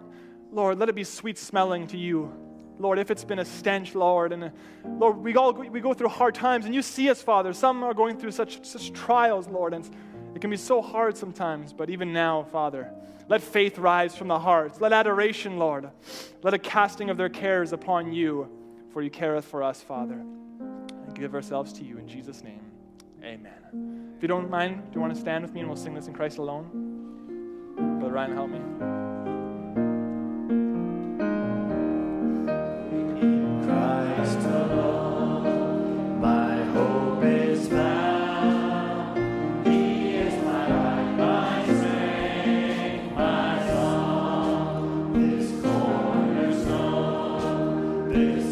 Lord, let it be sweet smelling to you. Lord, if it's been a stench, Lord, and Lord, we all we go through hard times, and you see us, Father. Some are going through such such trials, Lord, and it can be so hard sometimes. But even now, Father, let faith rise from the heart. Let adoration, Lord, let a casting of their cares upon you, for you careth for us, Father And give ourselves to you in Jesus' name. Amen. If you don't mind, do you want to stand with me and we'll sing this in Christ alone? Brother Ryan, help me. God.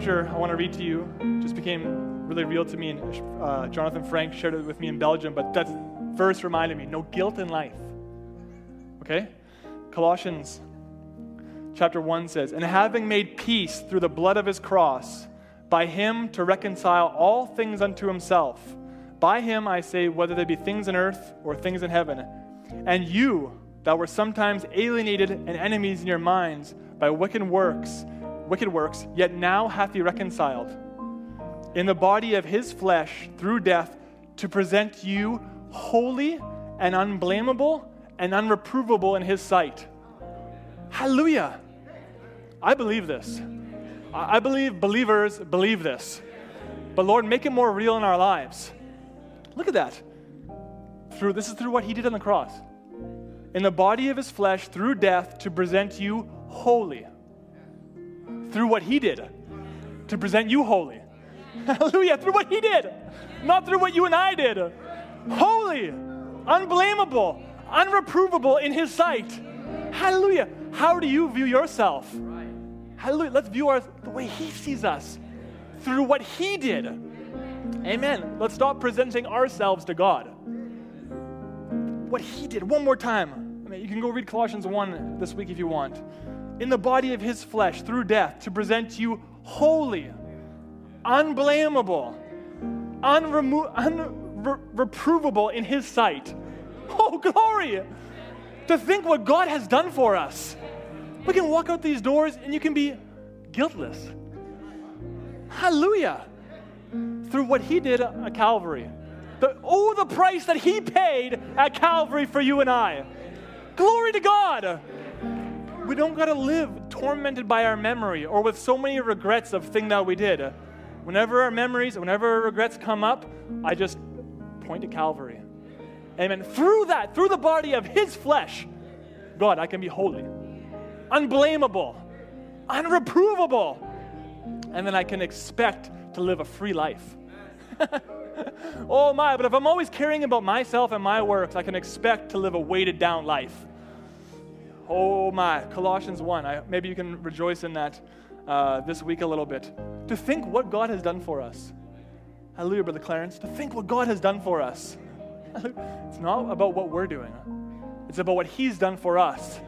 Scripture I want to read to you. Just became really real to me, and uh, Jonathan Frank shared it with me in Belgium. But that verse reminded me: no guilt in life. Okay, Colossians chapter one says, "And having made peace through the blood of his cross, by him to reconcile all things unto himself." By him I say, whether they be things in earth or things in heaven. And you, that were sometimes alienated and enemies in your minds by wicked works, wicked works, yet now hath he reconciled in the body of his flesh through death to present you holy and unblameable and unreprovable in his sight. Hallelujah. I believe this. I believe believers believe this. But Lord, make it more real in our lives. Look at that. Through this is through what he did on the cross. In the body of his flesh through death to present you holy. Through what he did to present you holy. Hallelujah, through what he did. Not through what you and I did. Holy, unblameable, unreprovable in his sight. Hallelujah. How do you view yourself? Hallelujah. Let's view our, the way he sees us through what he did. Amen. Let's stop presenting ourselves to God. What He did, one more time. I mean, you can go read Colossians 1 this week if you want. In the body of His flesh, through death, to present you holy, unblameable, unremo- unreprovable in His sight. Oh, glory! To think what God has done for us. We can walk out these doors and you can be guiltless. Hallelujah through what he did at Calvary. The, oh, the price that he paid at Calvary for you and I. Glory to God. We don't got to live tormented by our memory or with so many regrets of thing that we did. Whenever our memories, whenever our regrets come up, I just point to Calvary. Amen. Through that, through the body of his flesh, God, I can be holy, unblameable, unreprovable. And then I can expect to live a free life. oh my, but if I'm always caring about myself and my works, I can expect to live a weighted down life. Oh my, Colossians 1. I, maybe you can rejoice in that uh, this week a little bit. To think what God has done for us. Hallelujah, Brother Clarence. To think what God has done for us. it's not about what we're doing, it's about what He's done for us.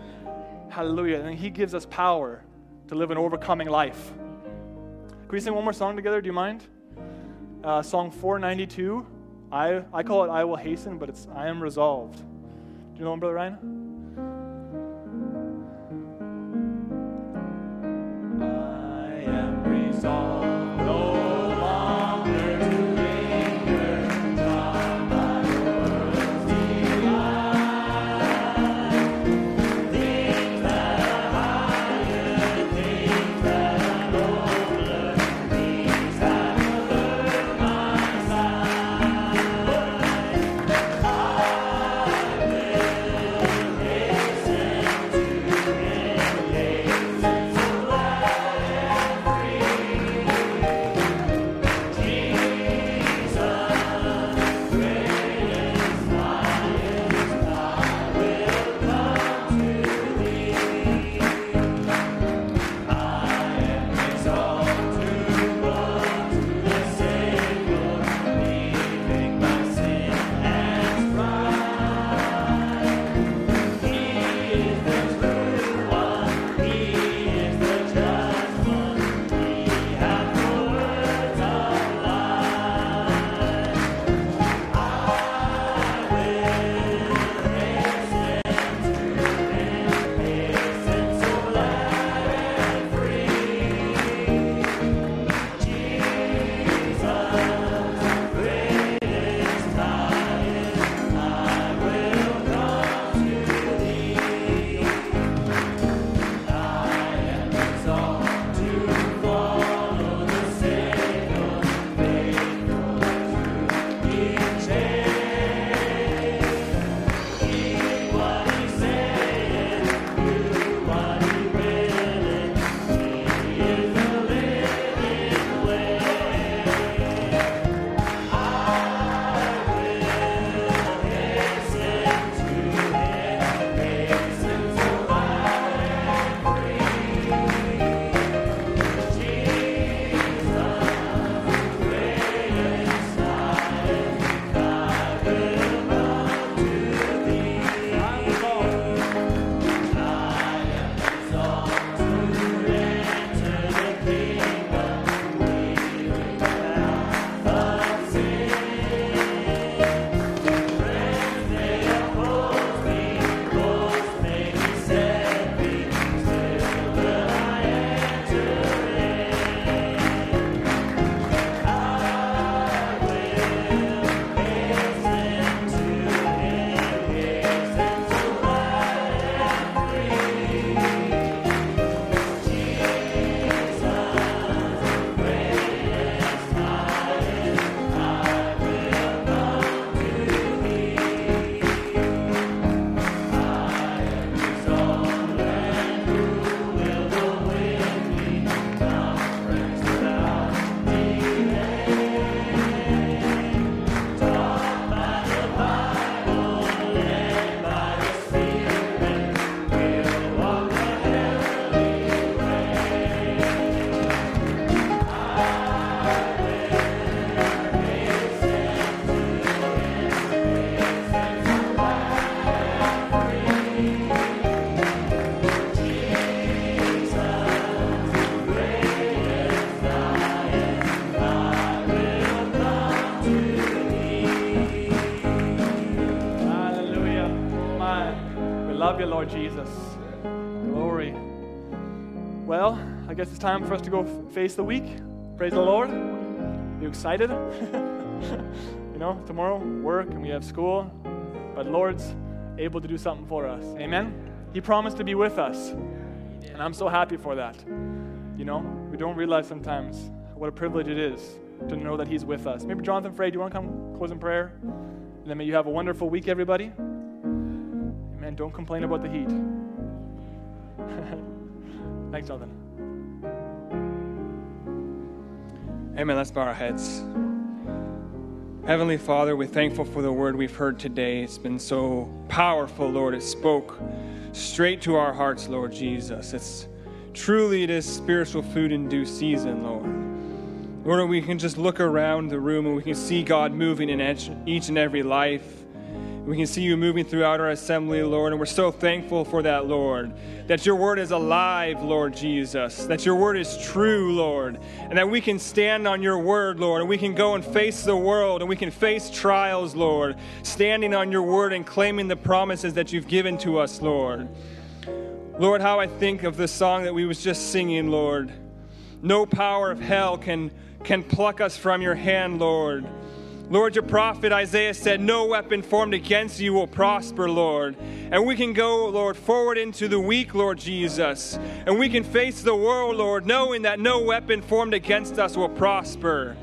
Hallelujah. And He gives us power to live an overcoming life. Can we sing one more song together? Do you mind? uh, song 492. I, I call it I Will Hasten, but it's I Am Resolved. Do you know one, Brother Ryan? Time for us to go face the week. Praise the Lord. You excited? you know, tomorrow work and we have school, but Lord's able to do something for us. Amen. He promised to be with us, and I'm so happy for that. You know, we don't realize sometimes what a privilege it is to know that He's with us. Maybe Jonathan Frey, do you want to come close in prayer? And then may you have a wonderful week, everybody. Amen. Don't complain about the heat. Thanks, Jonathan. Amen. Let's bow our heads. Heavenly Father, we're thankful for the word we've heard today. It's been so powerful, Lord. It spoke straight to our hearts, Lord Jesus. It's truly it is spiritual food in due season, Lord. Lord, we can just look around the room and we can see God moving in each and every life. We can see you moving throughout our assembly, Lord, and we're so thankful for that, Lord. That your word is alive, Lord Jesus. That your word is true, Lord. And that we can stand on your word, Lord, and we can go and face the world and we can face trials, Lord, standing on your word and claiming the promises that you've given to us, Lord. Lord, how I think of the song that we was just singing, Lord. No power of hell can can pluck us from your hand, Lord. Lord, your prophet Isaiah said, No weapon formed against you will prosper, Lord. And we can go, Lord, forward into the week, Lord Jesus. And we can face the world, Lord, knowing that no weapon formed against us will prosper.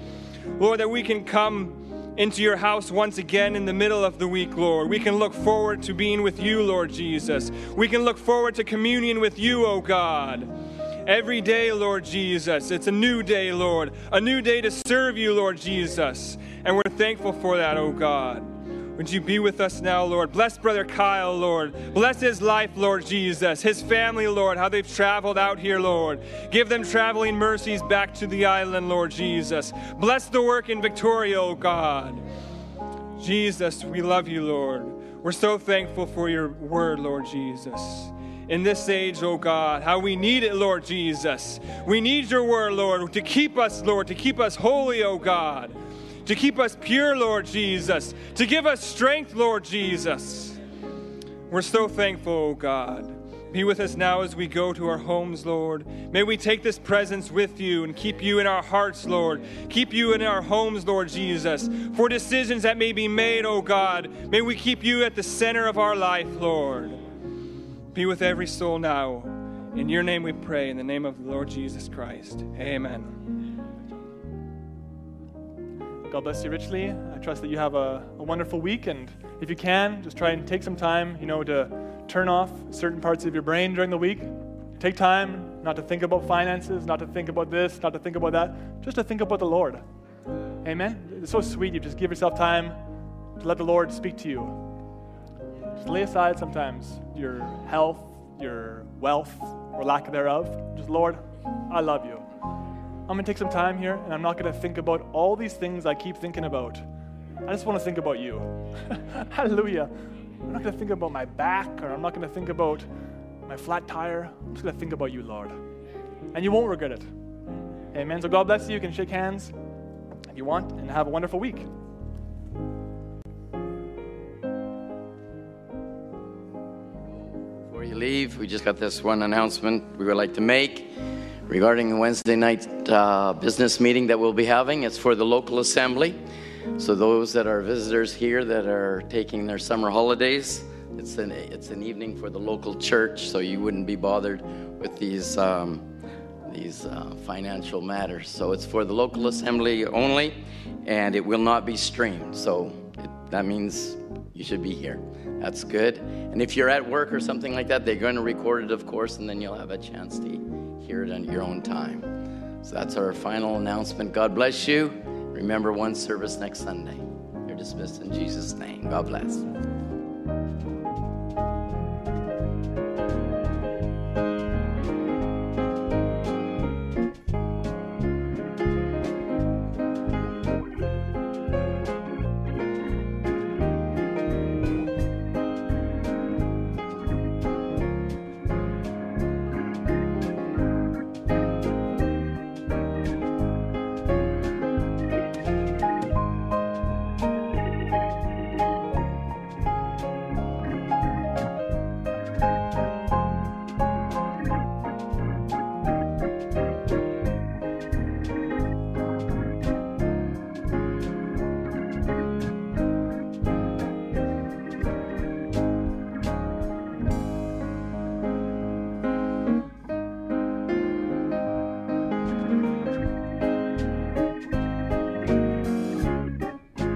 Lord, that we can come into your house once again in the middle of the week, Lord. We can look forward to being with you, Lord Jesus. We can look forward to communion with you, O God. Every day, Lord Jesus, it's a new day, Lord. A new day to serve you, Lord Jesus. And we're thankful for that, oh God. Would you be with us now, Lord? Bless Brother Kyle, Lord. Bless his life, Lord Jesus. His family, Lord, how they've traveled out here, Lord. Give them traveling mercies back to the island, Lord Jesus. Bless the work in Victoria, oh God. Jesus, we love you, Lord. We're so thankful for your word, Lord Jesus in this age, oh God, how we need it, Lord Jesus. We need your word, Lord, to keep us, Lord, to keep us holy, oh God to keep us pure, Lord Jesus, to give us strength, Lord Jesus. We're so thankful, oh God. Be with us now as we go to our homes, Lord. May we take this presence with you and keep you in our hearts, Lord. Keep you in our homes, Lord Jesus. For decisions that may be made, oh God, may we keep you at the center of our life, Lord. Be with every soul now. In your name we pray, in the name of the Lord Jesus Christ. Amen. God bless you richly. I trust that you have a, a, wonderful week. And if you can, just try and take some time, you know, to turn off certain parts of your brain during the week. Take time not to think about finances, not to think about this, not to think about that, just to think about the Lord. Amen. It's so sweet. You just give yourself time to let the Lord speak to you. Just lay aside sometimes your health, your wealth, or lack thereof. Just, Lord, I love you. I'm going to take some time here and I'm not going to think about all these things I keep thinking about. I just want to think about you. Hallelujah. I'm not going to think about my back or I'm not going to think about my flat tire. I'm just going to think about you, Lord. And you won't regret it. Amen. So God bless you. You can shake hands if you want and have a wonderful week. You leave, we just got this one announcement we would like to make regarding the Wednesday night uh, business meeting that we'll be having. It's for the local assembly. So those that are visitors here that are taking their summer holidays, it's an it's an evening for the local church, so you wouldn't be bothered with these um, these uh, financial matters. So it's for the local assembly only, and it will not be streamed. So it, that means you should be here. That's good. And if you're at work or something like that, they're going to record it, of course, and then you'll have a chance to hear it at your own time. So that's our final announcement. God bless you. Remember one service next Sunday. You're dismissed in Jesus' name. God bless.